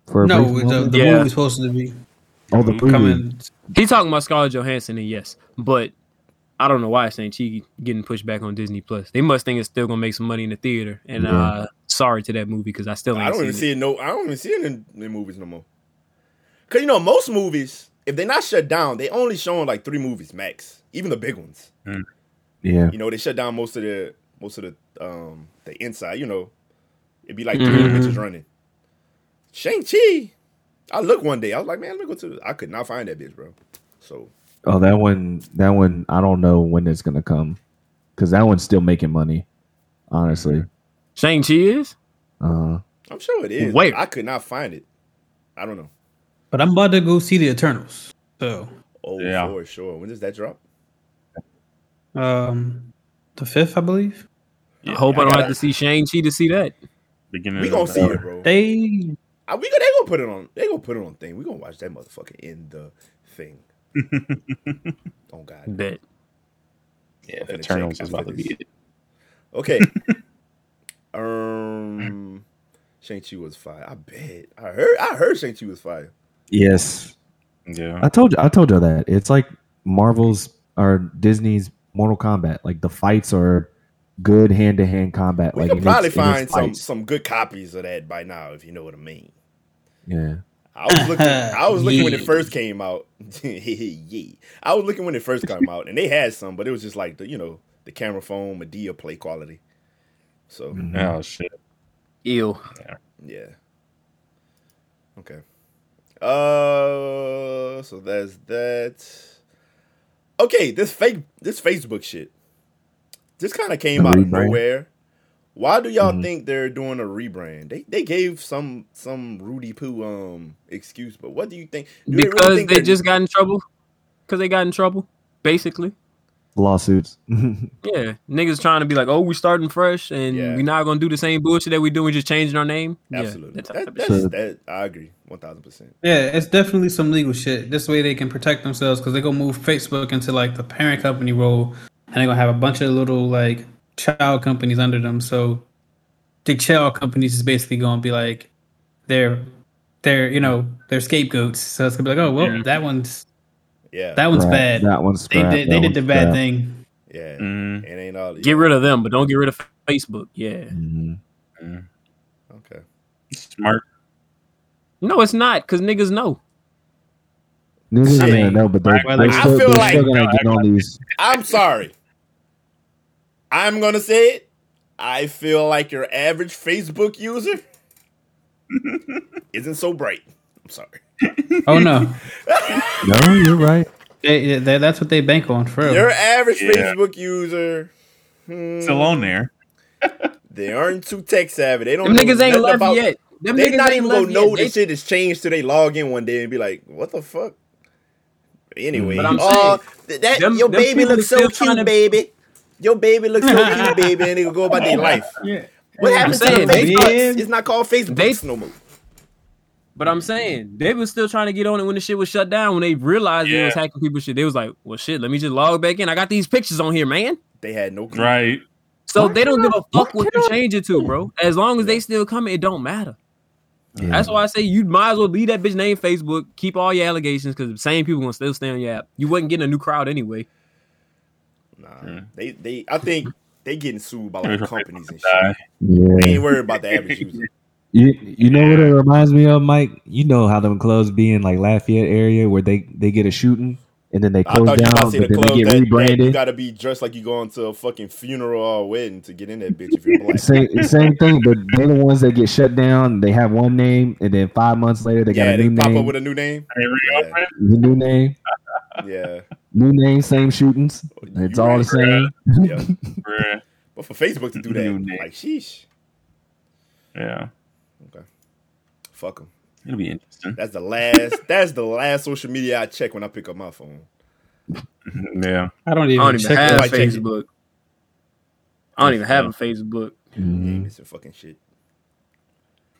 For no, the, moment? the Yeah. movie's supposed to be oh the movie. coming. he's talking about Scarlett Johansson, and yes, but I don't know why Shang Chi getting pushed back on Disney Plus. They must think it's still gonna make some money in the theater, and Yeah. uh sorry to that movie because I still ain't I don't seen even it. see it. No, I don't even see it in, in movies no more. Cause you know most movies, if they're not shut down, they only showing like three movies max. Even the big ones. Yeah, You know, they shut down most of the most of the um the inside. You know, it'd be like 3 Mhm. bitches running. Shang Chi. I looked one day. I was like, man, let me go to. The, I could not find that bitch, bro. So Oh, that one, that one, I don't know when it's gonna come, because that one's still making money. Honestly, Shang Chi is. uh, I'm sure it is. Wait, I could not find it. I don't know. But I'm about to go see the Eternals. So Oh, Yeah. for sure. When does that drop? um the fifth, I believe. I hope I, I don't gotta- have to see Shang Chi to see that. Beginning We of gonna see it, bro. They I, we gonna, they gonna put it on. They gonna put it on thing. We gonna watch that motherfucker in the thing. oh God. Bet. Yeah, I'm the finna Eternals is about to be it. Okay. um, Shang Chi was fire. I bet. I heard. I heard Shang Chi was fire. yes, Yeah. I told you, I told you that it's like Marvel's or Disney's Mortal Kombat. Like the fights are good hand to hand combat. We like could in probably its- in its find some fights. some good copies of that by now, if you know what I mean. Yeah, I was looking. I was looking when it first came out. yeah, I was looking when it first came out, and they had some, but it was just like the you know the camera phone Medea play quality. So Mhm. Oh shit. Ew. yeah. Okay. Uh, so that's that. Okay, this fake this Facebook shit. This kind of came A out of nowhere. Why do y'all Mhm. think they're doing a rebrand? They they gave some some Rudy Poo um excuse, but what do you think? Do really Because think they just got in trouble. Because they got in trouble, basically. lawsuits. Yeah, niggas trying to be like, oh, we starting fresh and Yeah. we not gonna do the same bullshit that we do. We're just changing our name. absolutely. Yeah, that type that, of that's, shit. That I agree, one thousand percent. Yeah, it's definitely some legal shit. This way they can protect themselves because they gonna move Facebook into like the parent company role, and they're gonna have a bunch of little like child companies under them. So the child companies is basically gonna be like they're they're you know they're scapegoats. So it's gonna be like, oh well, Yeah. that one's Yeah, that one's Right, bad. That one's they scrap, did they did the one's bad thing. yeah. Mm. It ain't all. Get rid of them, but don't get rid of Facebook. Yeah. Mhm. Okay. Smart. No, it's not, because niggas know. Niggas Shit. gonna know, but they're, I they're feel still, they're like- still gonna get on these. I'm sorry. I'm gonna say it. I feel like your average Facebook user isn't so bright. I'm sorry. Oh no, No, you're right. they, they, that's what they bank on for. Your average Yeah. Facebook user, hmm, Still on there. they aren't too tech savvy. They don't. Them know niggas ain't left about, yet. them they niggas not ain't even gonna know yet. the They- shit is changed till they log in one day and be like, "What the fuck?" Anyway, But I'm uh, th- that them- your them baby looks so cute, to- baby. Your baby looks so cute, baby, and they go about their life. Yeah. What I'm to saying, the they- Facebooks? It's not called Facebooks they- no more. But I'm saying they was still trying to get on it when the shit was shut down. When they realized they was hacking people's shit, they was like, "Well, shit, let me just log back in. I got these pictures on here, man." They had no clue. Right. So Why they don't give can't a I- fuck what you can't change it to, bro. As long as they still coming, it don't matter. Yeah. That's why I say you might as well leave that bitch name Facebook. Keep all your allegations because the same people gonna still stay on your app. You wasn't getting a new crowd anyway. Nah, Yeah. they they I think they getting sued by like companies and Die. shit. They ain't worried about the average user. You you know what it reminds me of, Mike? You know how them clubs be in like Lafayette area where they they get a shooting and then they close down, about to but then the they club get that, that you got to be dressed like you going to a fucking funeral or a wedding to get in that bitch if you're black. Same same thing, but they're the ones that get shut down. They have one name, and then five months later they got a they new pop up with a new name. Hey, reopen? new name, Yeah, new name, same shootings. It's You all right, the same. yeah. But for Facebook to do that, like, sheesh, Yeah. Okay. Fuck them. It'll be interesting. That's the last. that's the last social media I check when I pick up my phone. Yeah. I don't even, I don't even have that. It. Facebook. I don't even have a Facebook. You ain't Mhm. missing fucking shit.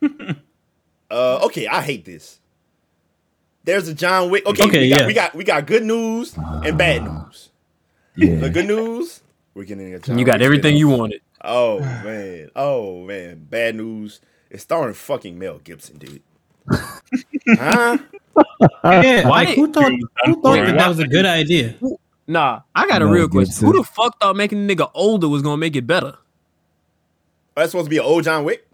uh, okay, I hate this. There's a John Wick. Okay, Okay, we, got, yeah. we got we got good news and bad ah, news. The good news, we're getting a John You got Wick everything you spin-off. wanted. Oh man, oh man, bad news. It's starring fucking Mel Gibson, dude. huh? Yeah, Why like, who thought who thought that, that was a good idea? Nah, I got a Mel real question. Gibson. Who the fuck thought making the nigga older was gonna make it better? Oh, that's supposed to be an old John Wick.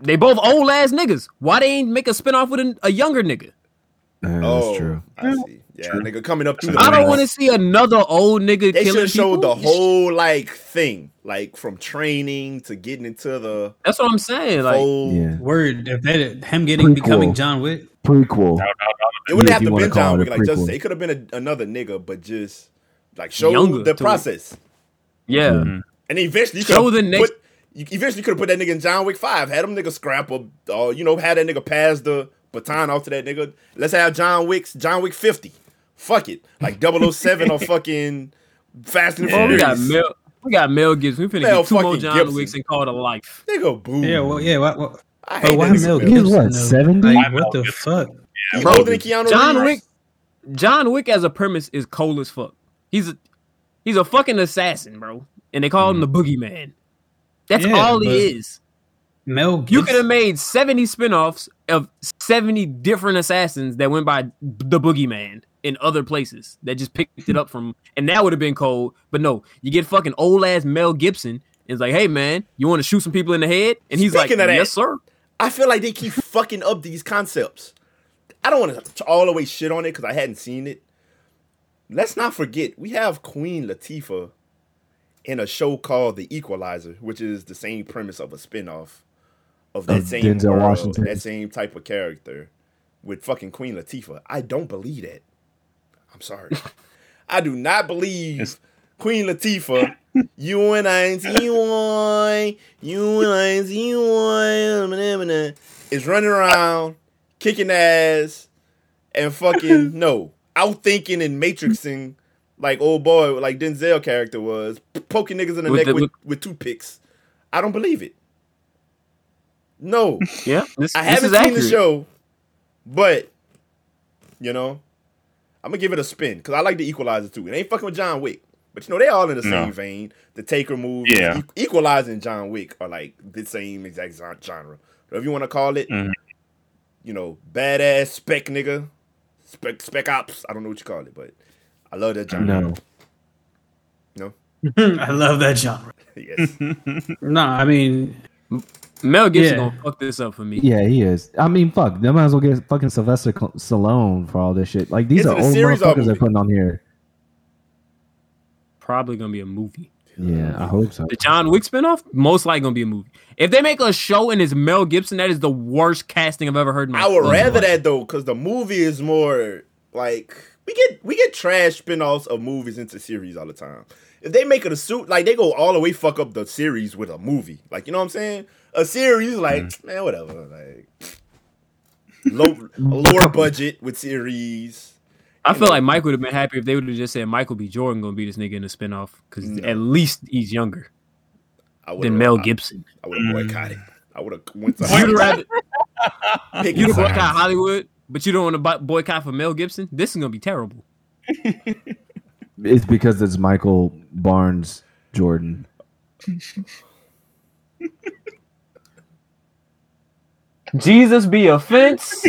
They both old ass niggas. Why they ain't make a spinoff with a, a younger nigga? Uh, oh, that's true. I see. Yeah, nigga coming up through the I don't want to see another old nigga They should killing have showed the whole like thing, like from training to getting into the That's what I'm saying. Like, fold. Yeah, Word, if that him getting Prequel. becoming John Wick. prequel. It wouldn't Yeah, have to you wanna been John it Wick. Like just prequel. it could have been a, another nigga, but just like show Younger the to it. process. yeah, Mhm. And eventually you Show the next- put you eventually could have put that nigga in John Wick Five. Had them nigga scrap up, uh, or you know, had that nigga pass the baton off to that nigga. Let's have John Wick's John Wick Fifty. Fuck it, like 007 or fucking Fast and Bro, we got Mel. We got Mel Gibson. We finna Mel get two more John Gibson. Wicks and call it a life. Nigga, boo. Yeah, well, yeah. What, what, I but hate why that nigga Mel Mel He's Gibson? what, 70? Like, what the Gibson? fuck? He Bro, older than Keanu John Reeves. Wick. John Wick as a premise is cold as fuck. He's a he's a fucking assassin, bro, and they call him the mm. boogeyman. That's Yeah, all he but- is. Mel You could have made 70 spin-offs of 70 different assassins that went by the boogeyman in other places that just picked it up from and that would have been cold. But no, you get fucking old ass Mel Gibson and it's like, hey man, you want to shoot some people in the head? And he's Speaking like, of that- Yes, sir. I feel like they keep fucking up these concepts. I don't want to all the way shit on it because I hadn't seen it. Let's not forget we have Queen Latifah in a show called The Equalizer, which is the same premise of a spinoff of that Of same Denzel world, Washington. that same type of character with fucking Queen Latifah. I don't believe that. I'm sorry. I do not believe It's- Queen Latifah. You and I. You and I. Is running around, kicking ass, and fucking no, outthinking and matrixing like old boy, like Denzel character was, poking niggas in the With neck the- with, with- with toothpicks. I don't believe it. No, Yeah. This, I haven't is seen accurate. the show, but you know, I'm gonna give it a spin because I like the Equalizer too. It ain't fucking with John Wick, but you know they all in the No. same vein. The Taker movies, Yeah. E- Equalizer and John Wick are like the same exact genre, whatever you want to call it. Mhm. You know, badass spec nigga, spec spec ops. I don't know what you call it, but I love that genre. No. No? I love that genre. yes, No, I mean, Mel Gibson Yeah. gonna fuck this up for me. Yeah, he is. I mean, fuck. They might as well get fucking Sylvester Cl- Stallone for all this shit. Like these Is are old series motherfuckers they're putting on here. Probably gonna be a movie. Yeah, I hope so. The John Wick spinoff, most likely gonna be a movie. If they make a show and it's Mel Gibson, that is the worst casting I've ever heard. In my I would rather life. that though, because the movie is more like we get we get trash spin-offs of movies into series all the time. If they make it a suit, like they go all the way fuck up the series with a movie. Like you know what I'm saying? A series, like Mm. man, whatever. Like low, lower budget with series. I feel know. like Mike would have been happy if they would have just said Michael B. Jordan gonna be this nigga in the spinoff because No. at least he's younger I than Mel Gibson. I would have boycotted. I would have went to You'd rather pick you a boycott. Hollywood, but you don't want to boycott for Mel Gibson. This is gonna be terrible. It's because it's Michael Barnes Jordan. Jesus be offense.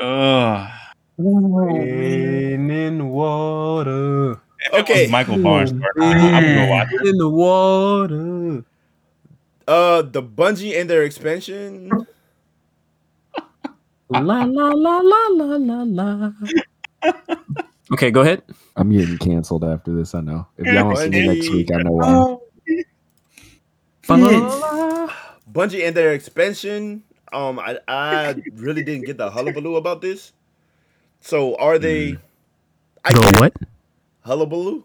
Ugh. Rain in water. Okay. Michael Barnes. I'm gonna watch it. In the water. Uh, the Bungie and their expansion. La la la la la la la. Okay, go ahead. I'm getting canceled after this. I know. If y'all don't see me next week, I know why. Bungie and their expansion. Um, I, I really didn't get the hullabaloo about this. So are they? I Go get what? hullabaloo.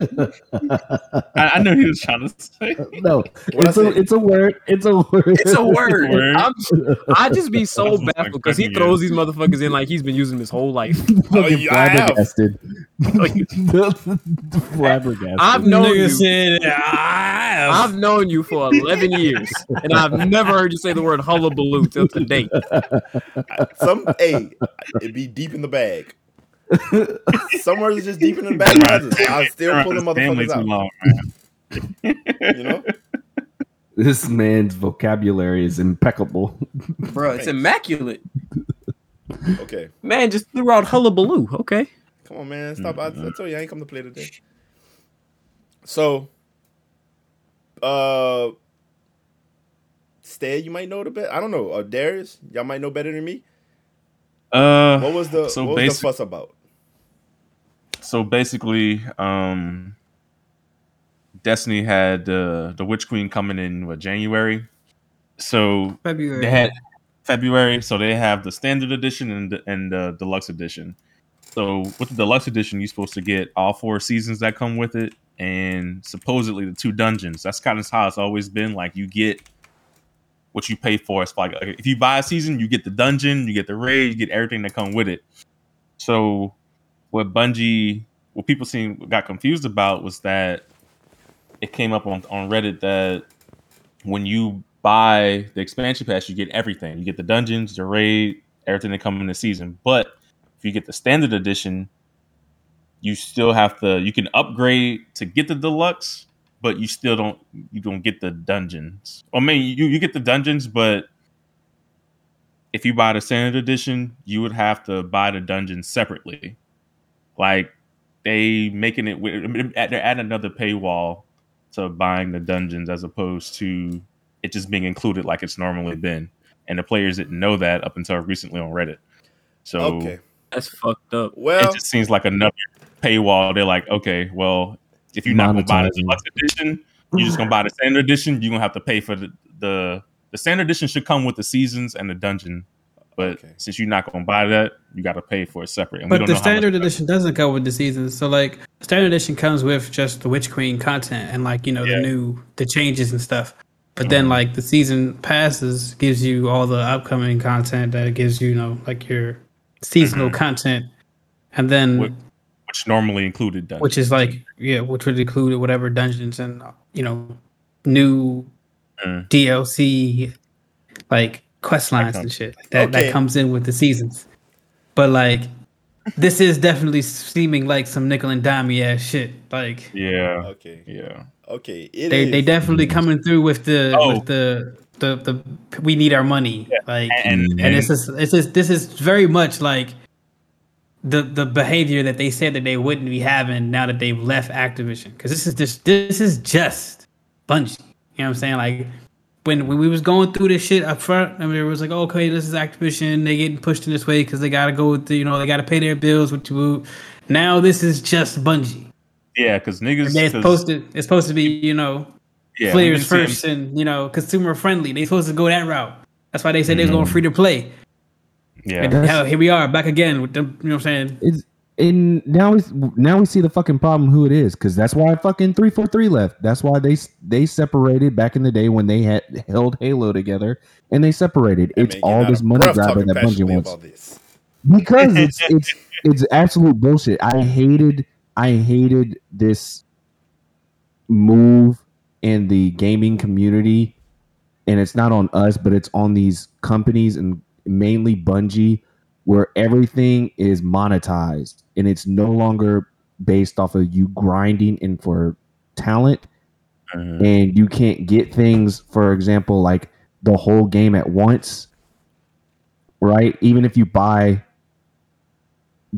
I, I knew he was trying to say. No, What it's I a say? it's a word. It's a word. It's a word. Word. I'm, I just be so That's baffled because he I'm throws these motherfuckers in like he's been using them his whole life. Oh, you, I have. flabbergasted. flabbergasted. I've known you. Said, "I I've known you for 11 years, and I've never heard you say the word hullabaloo till today. Some hey, it'd be deep in the bag. Somewhere it's just deep in the bag. I just, I'll still pull the motherfuckers out. long, man. You know. This man's vocabulary is impeccable. Bro, it's immaculate. Okay. Man just threw out hullabaloo. Okay. Come on, man. Stop. I, I told you I ain't come to play today. So, uh, Stead, you might know the best. I don't know. Uh, Darius, y'all might know better than me. Uh, What was the So what was the fuss about? So basically, um, Destiny had uh, the Witch Queen coming in what January. So February. they had February, so they have the standard edition and the, and the deluxe edition. So with the deluxe edition, you're supposed to get all four seasons that come with it, and supposedly the two dungeons. That's kind of how it's always been. Like you get what you pay for. It's like if you buy a season, you get the dungeon, you get the raid, you get everything that come with it. So what Bungie, what people seem got confused about was that it came up on on Reddit that when you buy the expansion pass, you get everything. You get the dungeons, the raid, everything that come in the season. But if you get the standard edition, you still have to you can upgrade to get the deluxe, but you still don't you don't get the dungeons. I mean you, you get the dungeons, but if you buy the standard edition, you would have to buy the dungeons separately. Like they making it they're adding another paywall to buying the dungeons as opposed to it just being included like it's normally been. And the players didn't know that up until recently on Reddit. So Okay. That's fucked up. Well, it just seems like another paywall. They're like, okay, well, if you're not gonna buy the Monetizing. deluxe edition, you're just gonna buy the standard edition. You're gonna have to pay for the the, the standard edition should come with the seasons and the dungeon. But Okay. since you're not gonna buy that, you got to pay for it separate. And we But don't the know standard edition doesn't come with the seasons. So like standard edition comes with just the Witch Queen content and like, you know, Yeah. the new the changes and stuff. But then like the season passes gives you all the upcoming content that it gives you, you know, like your seasonal content. And then What- which normally included dungeons. which is like yeah, which would include whatever dungeons and you know, new Mm. DLC like quest lines and shit that Okay. that comes in with the seasons. But like this is definitely seeming like some nickel and dime ass shit. Like yeah, Okay. yeah. Okay. It they is- they definitely coming through with the Oh. with the the the we need our money. Like And- and, and- it's just it's just this is very much like the the behavior that they said that they wouldn't be having now that they've left Activision because this is just this is just Bungie. You know what I'm saying? Like when when we was going through this shit up front, I mean, it was like, okay, this is Activision. They getting pushed in this way because they gotta go with the, you know they gotta pay their bills. With you, now this is just Bungie. Yeah, because niggas. And it's 'cause- supposed to it's supposed to be you know yeah, players we've been seeing- first and you know consumer friendly. They supposed to go that route. That's why they said they was Mm-hmm. going free to play. Yeah, And hell, here we are back again with them. You know what I'm saying? It's and now we now we see the fucking problem who it is because that's why fucking three four three left. That's why they they separated back in the day when they had held Halo together and they separated. That it's all this money grabbing that Bungie wants because it's it's it's absolute bullshit. I hated I hated this move in the gaming community, and it's not on us, but it's on these companies and mainly Bungie, where everything is monetized and it's no longer based off of you grinding and for talent. Mhm. and you can't get things for example like the whole game at once right? Even if you buy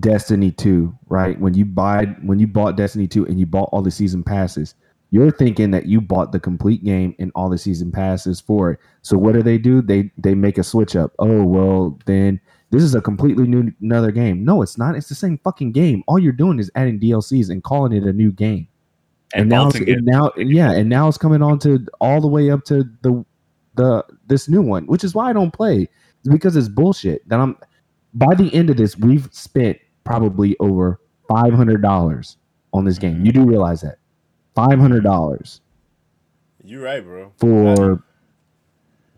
destiny 2 right? When you buy when you bought destiny 2 and you bought all the season passes you're thinking that you bought the complete game and all the season passes for it. So what do they do? They they make a switch up. Oh well then this is a completely new another game no it's not it's the same fucking game all you're doing is adding dlcs and calling it a new game and, And now, it's, and now, yeah, and now it's coming on to all the way up to the the this new one, which is why I don't play. It's because it's bullshit. That I'm by the end of this, we've spent probably over five hundred dollars on this game. Mm-hmm. You do realize that five hundred dollars You're right, bro. for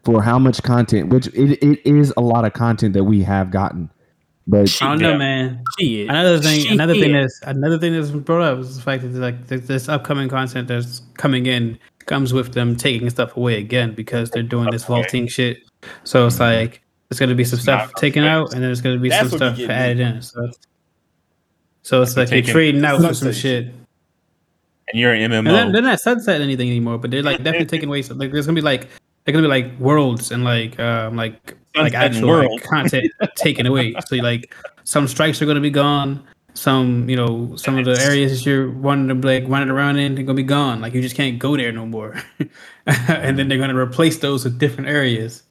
for how much content? Which it, it is a lot of content that we have gotten, but I don't know, Yeah. man. Shit. Another thing, Shit. another thing that's another thing that's brought up is the fact that like this upcoming content that's coming in comes with them taking stuff away again because they're doing this vaulting shit. So it's mm-hmm. like there's gonna be some It's stuff taken out, and then there's gonna be That's some stuff added in. So, so it's Like like you're trading out for some shit. and you're an And they're, MMO. they're not sunsetting anything anymore, but they're like definitely taking away. Some, like there's gonna be like they're gonna be like worlds and like um like like Sunsetting actual like, content taken away. So like some strikes are gonna be gone. Some you know some of the areas that you're wanting to like running around in they're gonna be gone. Like you just can't go there no more. and then they're gonna replace those with different areas.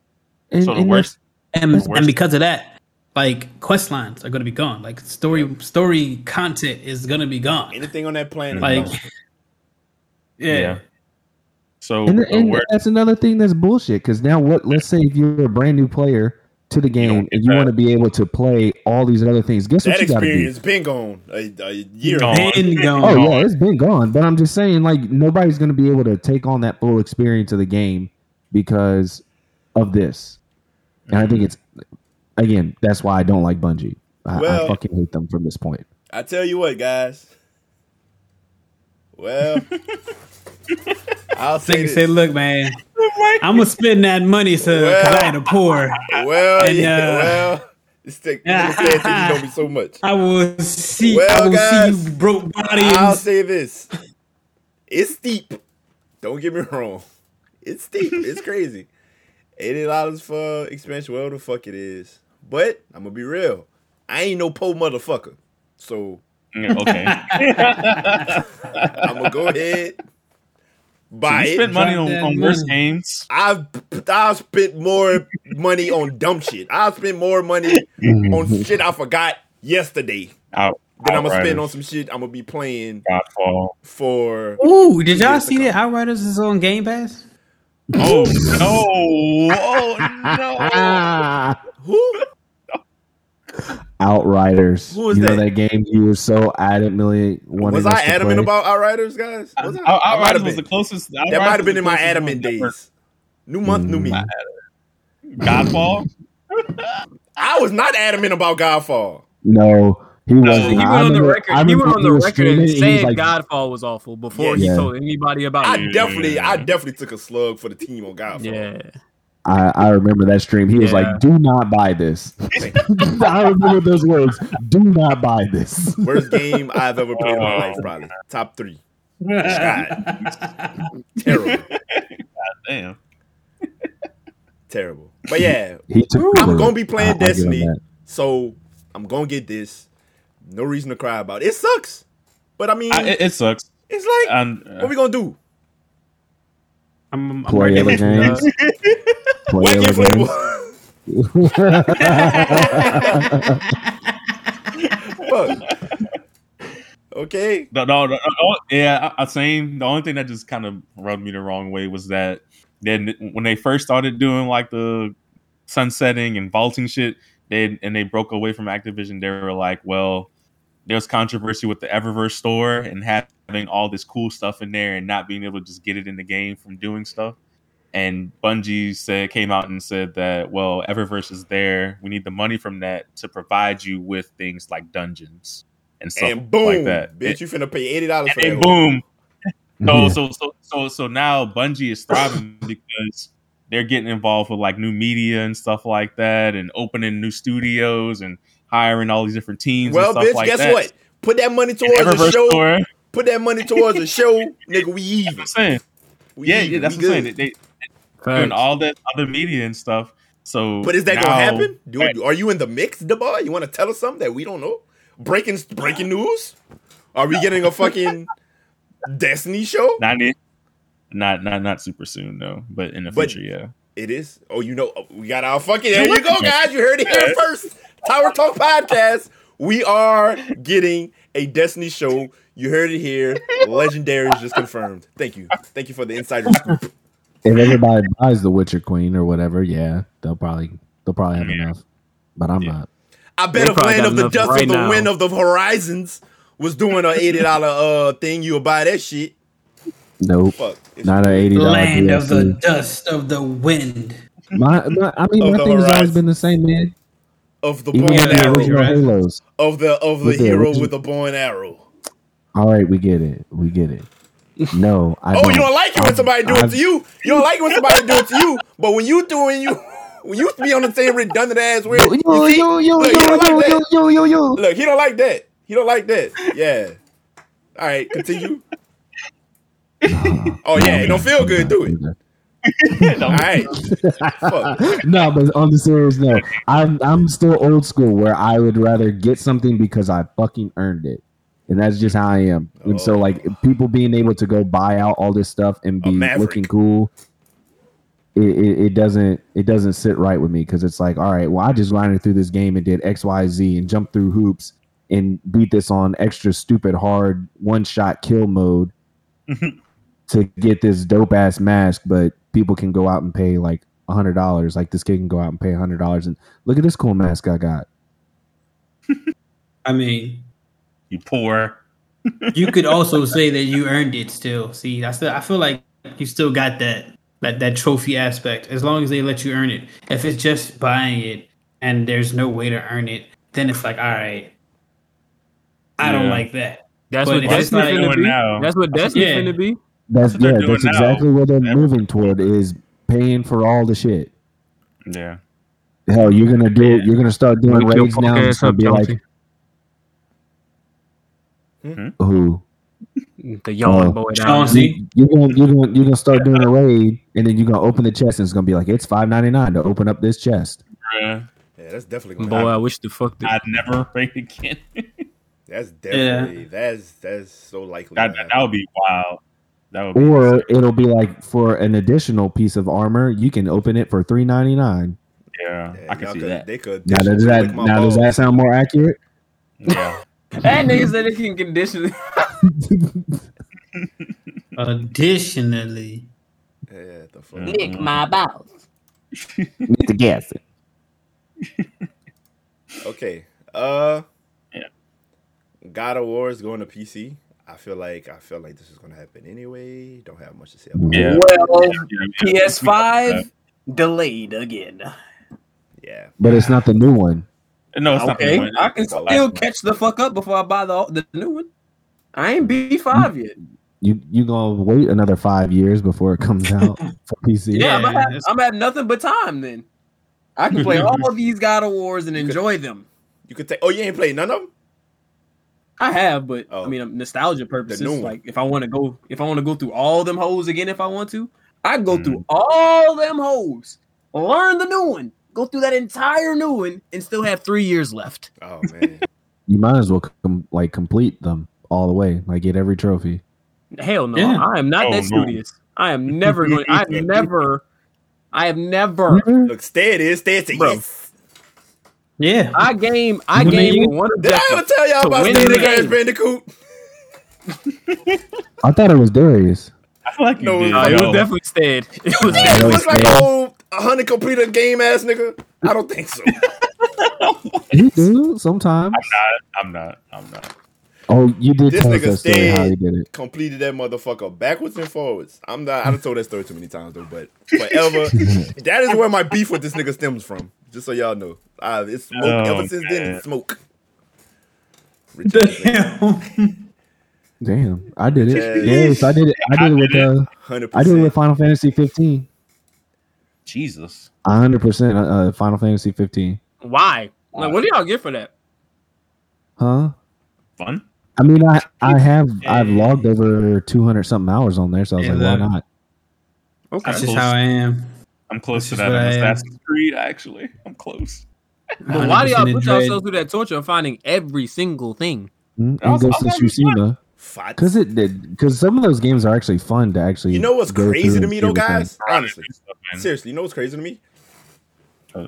and, So the and worst- And Worst- and because of that, like quest lines are gonna be gone. Like story story content is gonna be gone. Anything on that planet? Like yeah. Yeah. So And, the and worst- that's another thing that's bullshit. Because now, what? Let's say if you're a brand new player to the game don't and you want to be able to play all these other things, guess that what you got to do? experience been gone a, a year. Gone. Been gone. Oh yeah, it's been gone. But I'm just saying, like nobody's going to be able to take on that full experience of the game because of this. And I think mm-hmm. it's again that's why I don't like Bungie. I, Well- I fucking hate them from this point. I tell you what, guys. Well, I'll say Nigga this. "Look, man, I'm gonna spend that money so Well- cause I ain't a poor. well, And, yeah, uh, well, this thing, understand that you know me so much. I will see. Well, I will guys, see you broke I'll say this: it's steep. Don't get me wrong. It's steep. It's crazy. Eighty dollars for expansion. Well, the fuck it is. But I'm gonna be real. I ain't no po motherfucker. So Yeah, Mm, okay. I'm gonna go ahead buy you it. money on, on worse games. I've I've spent more money on dumb shit. I've spent more money mm-hmm. on shit I forgot yesterday Out. than I'm gonna spend on some shit I'm gonna be playing Godfall. for. Ooh, did y'all see to that Outriders is on Game Pass? Oh no! Oh no! Who? Outriders. Who was you know that? that game you were so adamantly wanting Was I to adamant play? about Outriders, guys? Was I? Out- I might Outriders have was the been. closest. That might have been in my adamant days. New month, new me. Godfall. I was not adamant about Godfall. No, he wasn't. He went on the record. I He went on the was record and streaming, said like, Godfall was awful before Yeah. he Yeah. told anybody about I it. definitely, I definitely took a slug for the team on Godfall. Yeah. I, I remember that stream. He was Yeah. like, "Do not buy this." I remember those words. Do not buy this. Worst game I've ever played in my life, Oh. probably top three. God, terrible, Damn. terrible. But yeah, He took I'm over. gonna be playing I'll- I'll give him Destiny, so I'm gonna get this. No reason to cry about it. It sucks, but I mean, I, it, it sucks. it's like, And uh, what we gonna do? I'm, I'm Play ready other to- games. Play What other games. Fuck. Okay. No, no, no, no, yeah, I, I same. The only thing that just kind of rubbed me the wrong way was that then when they first started doing like the sunsetting and vaulting shit, they and they broke away from Activision. They were like, well, there was controversy with the Eververse store and having all this cool stuff in there and not being able to just get it in the game from doing stuff. And Bungie said came out and said that well, Eververse is there. We need the money from that to provide you with things like dungeons and stuff And boom, like that. bitch, you finna pay eighty dollars for and, that. and boom. So, Yeah. so so so so now Bungie is thriving because they're getting involved with like new media and stuff like that, and opening new studios and hiring all these different teams. Well, and stuff bitch, like guess that. what? Put that money towards a Eververse show. store, Put that money towards a show, nigga. We even. I'm saying, We yeah, even. yeah, that's we what I'm saying. good. They, they doing all that other media and stuff. So, But is that now- gonna happen? Do, are you in the mix, Debar? You want to tell us something that we don't know? Breaking breaking news? Are we getting a fucking Destiny show? Not in, not not not super soon though, but in the But- future, yeah. It is. Oh, you know, uh, we got our fucking. There you go, guys. You heard it here first. Tower Talk podcast. We are getting a Destiny show. You heard it here. Legendary is just confirmed. Thank you. Thank you for the insider scoop. if everybody buys the Witch Queen or whatever, yeah, they'll probably they'll probably have Yeah. enough. But I'm Yeah. not. I bet They if probably Land of the Dust right of the now. Wind of the Horizons was doing a eighty dollar uh thing, you would buy that shit. Nope. Fuck. It's- Not an eighty dollar Land of the dust of the wind. My, my, I mean, Of my the thing has always been the same, man. Of the bow and arrow. Of the of the With hero with the bow and arrow. All right, we get it. We get it. No, I Oh, don't. you don't like it when somebody do it to you. You don't like it when somebody do it to you. But when you doing you when you used to be on the same redundant ass weird, Yo, you yo, see? yo, yo, Look, yo, he don't yo, like yo, that. yo, yo, yo. Look, he don't like that. He don't like that. Yeah. All right, continue. Oh yeah, it don't feel good, do it. All right. No, but on the serious note, I'm I'm still old school where I would rather get something because I fucking earned it. And that's just how I am. And so Oh. like people being able to go buy out all this stuff and be looking cool, it, it, it doesn't it doesn't sit right with me because it's like, all right, well, I just grinded through this game and did X, Y, Z and jumped through hoops and beat this on extra stupid hard one shot kill mode to get this dope ass mask, but people can go out and pay like a hundred dollars. Like this kid can go out and pay a hundred dollars and look at this cool mask I got. I mean, You poor. you could also say that you earned it still. See, I still I feel like you still got that that that trophy aspect as long as they let you earn it. If it's just buying it and there's no way to earn it, then it's like, all right, I don't like that. That's But what if it's Destiny like- finna Doing be. now. That's what Destiny Yeah. finna be. That's, what they're yeah, doing that's now. exactly what they're moving toward is paying for all the shit. Yeah. Hell, you're gonna do Yeah. you're gonna start doing Wake your raids now. and It's gonna up, be like Chauncey. Hmm? Hmm? who The yawn Oh. boy. Chauncey. you, you're gonna you're gonna you're gonna start doing a raid and then you're gonna open the chest and it's gonna be like it's five ninety nine to open up this chest. Yeah. Yeah, that's definitely Boy, gonna I happen. wish the fuck that. I'd never raid again. That's definitely that's that's so likely. that, that, would be wild. That would be Or insane. it'll be like for an additional piece of armor, you can open it for three ninety nine. yeah, Yeah, I can see could- that. They could. Now does that lick my now does that sound more accurate? Yeah. That nigga said it can condition. Additionally, Yeah, the fuck. Lick my balls. Need to guess it. Okay. Uh. Yeah. God of War is going to PC. I feel like I feel like this is going to happen anyway. Don't have much to say about Yeah. Well, Yeah, yeah. PS5 delayed again. Yeah. But it's not the new one. No, it's not. the Okay, one. I can still one. catch the fuck up before I buy the the new one. I ain't B5 yet. You you gonna wait another five years before it comes out for PC? Yeah, I'm, Yeah, gonna have, I'm gonna have nothing but time then. I can play all of these God of Wars and enjoy them. You could take. Oh, you ain't played none of them. I have, but Oh. I mean, um, nostalgia purposes. Like, if I want to go, if I want to go through all them hoes again, if I want to, I go Mm-hmm. through all them hoes, learn the new one, go through that entire new one, and still have three years left. Oh man. You might as well com- like complete them all the way, like get every trophy. Hell no, Yeah. I am not Oh, that no. studious. I am never going. I've never. I have never. Look, Stead is Stead. Say Bro. yes. Yeah. I game. I I game you- with one Did I ever tell y'all about win Stead the and Crash. Bandicoot? I thought it was Darius. I feel like you No, did. Uh, it yo. was definitely Stead. It was He was looks like Stead. a old a honey completed game ass nigga. I don't think so. He do sometimes. I'm not. I'm not. I'm not. Oh, you did This tell us nigga that story how stayed. he did it. completed that motherfucker backwards and forwards. I'm not. I done told that story too many times though, but forever. that is where my beef with this nigga stems from. Just so y'all know, uh, it's smoke. Oh, ever since then, it's smoke. Rich. Damn. Damn, I did it. Yeah. Yes, I did it. I did it with uh, Hundred I did it with. Final Fantasy 15. Jesus. hundred percent uh, Final Fantasy 15. Why? Like, what do y'all get for that? Huh? Fun. I mean, I I have I've logged over 200 something hours on there, so I was Yeah, like, why not? Okay. That's just how I am. I'm close This to that what in Assassin's Creed. Actually, I'm close. But why do y'all put dread. yourselves through that torture of finding every single thing? Mm, I And was- Ghost I of was Tsushima. Because it did. Because some of those games are actually fun to actually. You know what's go crazy to me see though, everything. guys? Honestly, Stuff, seriously, you know what's crazy to me? Uh.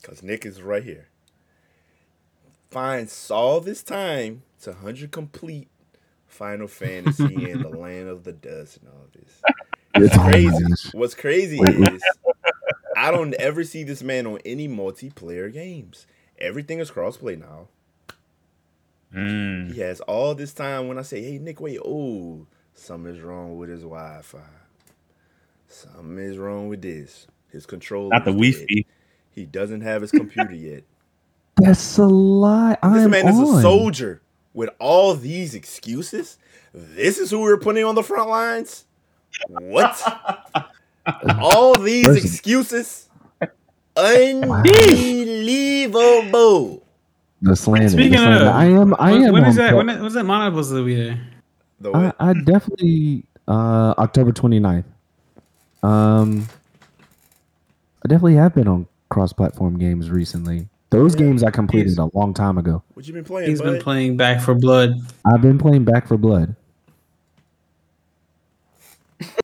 Because Nick is right here. Finds all this time to hundred complete Final Fantasy and the Land of the Dust and all this. It's What's crazy. What's crazy Wait, wait. is I don't ever see this man on any multiplayer games. Everything is crossplay now. Mm. He has all this time when I say, hey, Nick, wait, oh, something is wrong with his Wi Fi. Something is wrong with this. His controller. Not the Wi Fi. He doesn't have his computer yet. That's a lie. This I'm man is a soldier with all these excuses. This is who we're putting on the front lines? What? all these Listen. excuses? Unbelievable. The slander. Speaking the slander. of, I am. I when, am. when on is that? pro- When is, when's that mono supposed to be there? The I, I definitely uh October 29th. Um I definitely have been on cross-platform games recently. Those Yeah. games I completed a long time ago. what you been playing, He's been playing Back 4 Blood. I've been playing Back 4 Blood.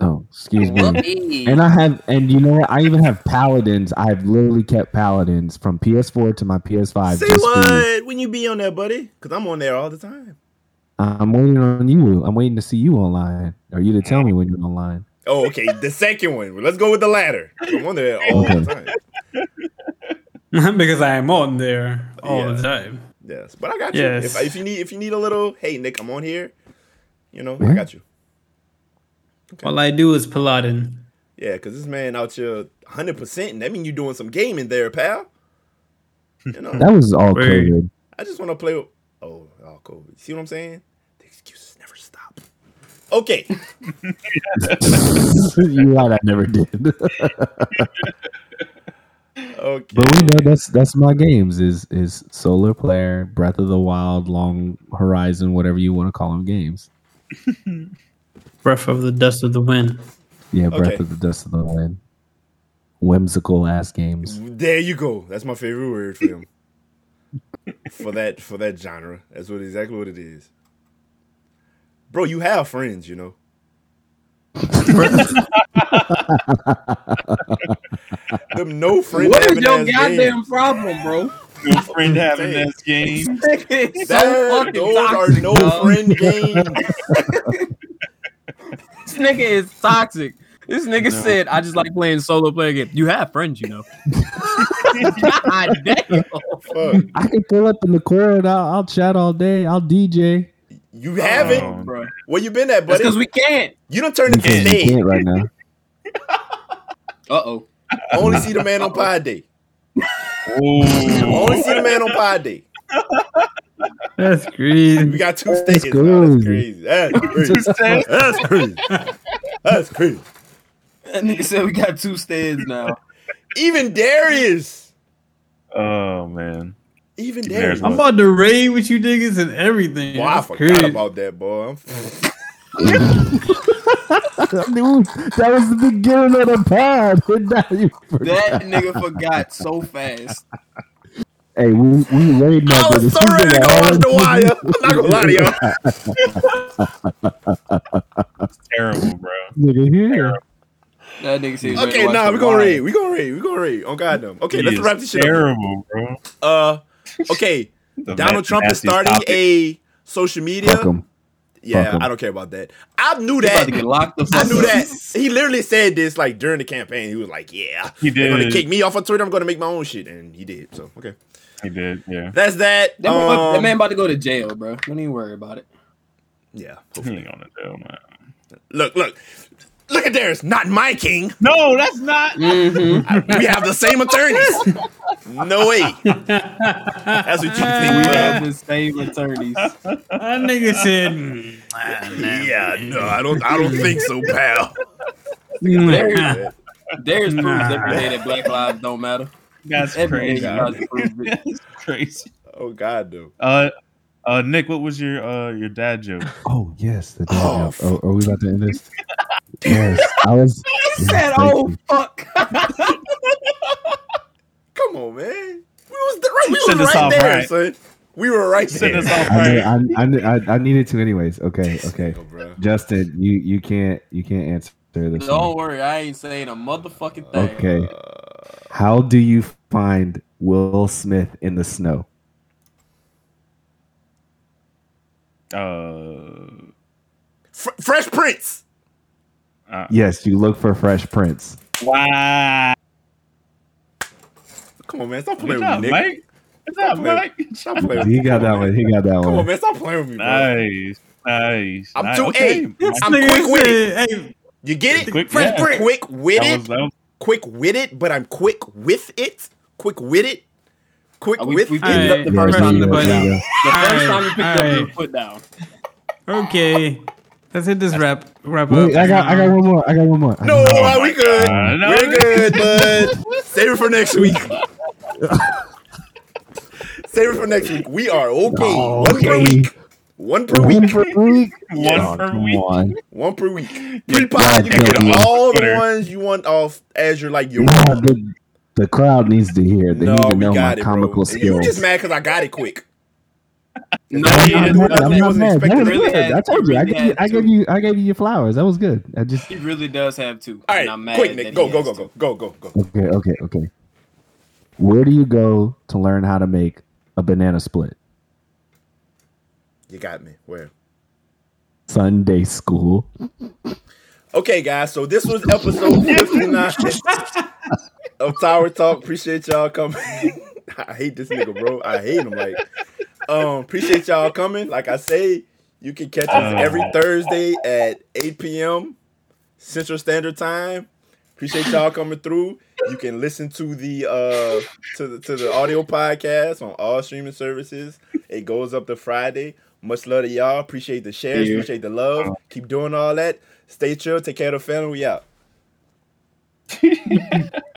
Oh, excuse me. And I have, and you know what? I even have Paladins. I've literally kept Paladins from PS4 to my PS5. Say just for what? When you be on there, buddy? Because I'm on there all the time. I'm waiting on you. I'm waiting to see you online, or you to tell me when you're online. Oh, okay. The second one. Let's go with the latter. I'm on there all the time. because I am on there all Yeah. the time. Yes, but I got you. Yes. If, if you need, if you need a little, hey Nick, I'm on here. You know, I got you. All I do is Paladin. Yeah, because this man out here 100, percent and that mean you're doing some gaming there, pal. You know, That was all Wait. COVID. I just want to play. With, oh, oh, cool. See what I'm saying? The excuses never stop. Okay, You're right. I never did. okay. But we know that's that's my games is is Solar Player, Breath of the Wild, Long Horizon, whatever you want to call them games. Breath of the Dust of the Wind. Yeah, Breath Okay. of the Dust of the Wind. Whimsical ass games. There you go. That's my favorite word for them. for that for that genre. That's what exactly what it is. Bro, you have friends, you know. Them no friend What is your goddamn games. problem, bro? Your friend having Saying. this game. It's so That- fucking those toxic, are no dog. friend games. This nigga is toxic. This nigga said, "I just like playing solo player game." You have friends, you know. God damn. Fuck. I can pull up in the corner. I'll, I'll chat all day. I'll DJ. You haven't? Oh. bro. Where you been at, That's buddy? because we can't. you don't turn into Because you can't right now. Uh oh. Only see the man on Pod Day. Oh, Only see the man on Pod Day. That's crazy. We got two That's stages. bro. That's crazy. crazy. That's crazy. That's crazy. That's crazy. That nigga said we got two stands now. Even Darius. oh man. Even There's Darius. I'm about to raid with you niggas and everything. Boy, I forgot crazy. about that, boy. I'm- that was the beginning of the pod. And now you forgot. That nigga forgot so fast. Hey, we we raiding I that was so ready to go all watch the wire. I'm not gonna lie to y'all. Terrible, bro. Nigga here. That nigga said, Okay, nah, we gonna read. We gonna read. We gonna read. On God them. Okay, He let's wrap this shit up. Terrible, bro. Uh, okay. The Donald na- Trump is starting topic. a social media. Fuck 'em. Yeah, Fuck 'em. I don't care about that. I knew He about that. to get locked the I knew that. He literally said this like during the campaign. He was like, "Yeah, He they're gonna kick me off of Twitter. I'm gonna make my own shit," and he did. So okay, He did, yeah. that's that. That, man, that Um, man about to go to jail, bro. Don't even worry about it. yeah. He ain't on the jail, man. Look, look, look at Darius. Not my king. No, that's not. Mm-hmm. We have the same attorneys. No way. That's what you think. We have the same attorneys. That nigga said, mm, ah, nah. Yeah, no, I don't. I don't think so, pal. Darius, Darius proves every day that Black Lives don't matter. That's Every day he crazy. tries to prove it. That's crazy. Oh God, dude. Uh, uh, Nick, what was your uh your dad joke? Oh yes, the dad Oh, joke. Oh, are we about to end this? Yes, I was. Said, oh fuck. Come on, man. We was the, right. We Send was right there, right. son. We were right Send there. us off I, right. I, I, I, I needed to anyways. Okay, okay. Oh. Justin, you you can't you can't answer this. Don't one. worry, I ain't saying a motherfucking thing. Okay. How do you find Will Smith in the snow? Uh, Fr- Fresh Prince. Yes, you look for Fresh Prince. wow. Come on, man. Stop Good playing job, with me, Nick. Mike. Good job, playing- Mike. Stop playing with He got that one. He got that Come on, one. man. Stop playing with me, bro. Nice, nice. I'm nice. too- okay. hey, I'm quick with it. Hey, You get it? Quick- Fresh yeah. Prince. Quick with it. was, that was Quick witted, but I'm quick with it. Quick witted. Quick Uh, we, with we it. picked up the first there time. you The first time you picked up alright. your foot down. okay. Let's hit this wrap wrap go. up. I got I got one more. I got one more. I No, got one more. we good? God, no. We're good, bud. Save it for next week. Save it for next week. We are okay. Oh, One per okay. week. One per week. One week. per week. One per come week. on. One per week. Yeah, Pre-pod, you can get yeah. all the Twitter. ones you want off as you're like your. Nah, the, the crowd needs to hear. They no, need to know my it, comical bro. And You skills. just mad because I got it quick. No, I'm he not has mad. nothing. I'm I'm wasn't. That expecting was really good. had- I told you. I gave you. I gave you. I gave you your flowers. That was good. I just. He really does have two. All and I'm mad quick, Nick. he Go, go, go, go, go, go, go. Okay. Okay. Okay. Where do you go to learn how to make a banana split? You got me. Where? Sunday school. Okay, guys. So this was episode 59 of Tower Talk. Appreciate y'all coming. I hate this nigga, bro. I hate him. Like, um, appreciate y'all coming. Like I say, you can catch us every Thursday at 8 p.m. Central Standard Time. Appreciate y'all coming through. You can listen to the uh to the to the audio podcast on all streaming services. It goes up to Friday. Much love to y'all. Appreciate the shares. Yeah. Appreciate the love. Keep doing all that. Stay chill. Take care of the family. We out.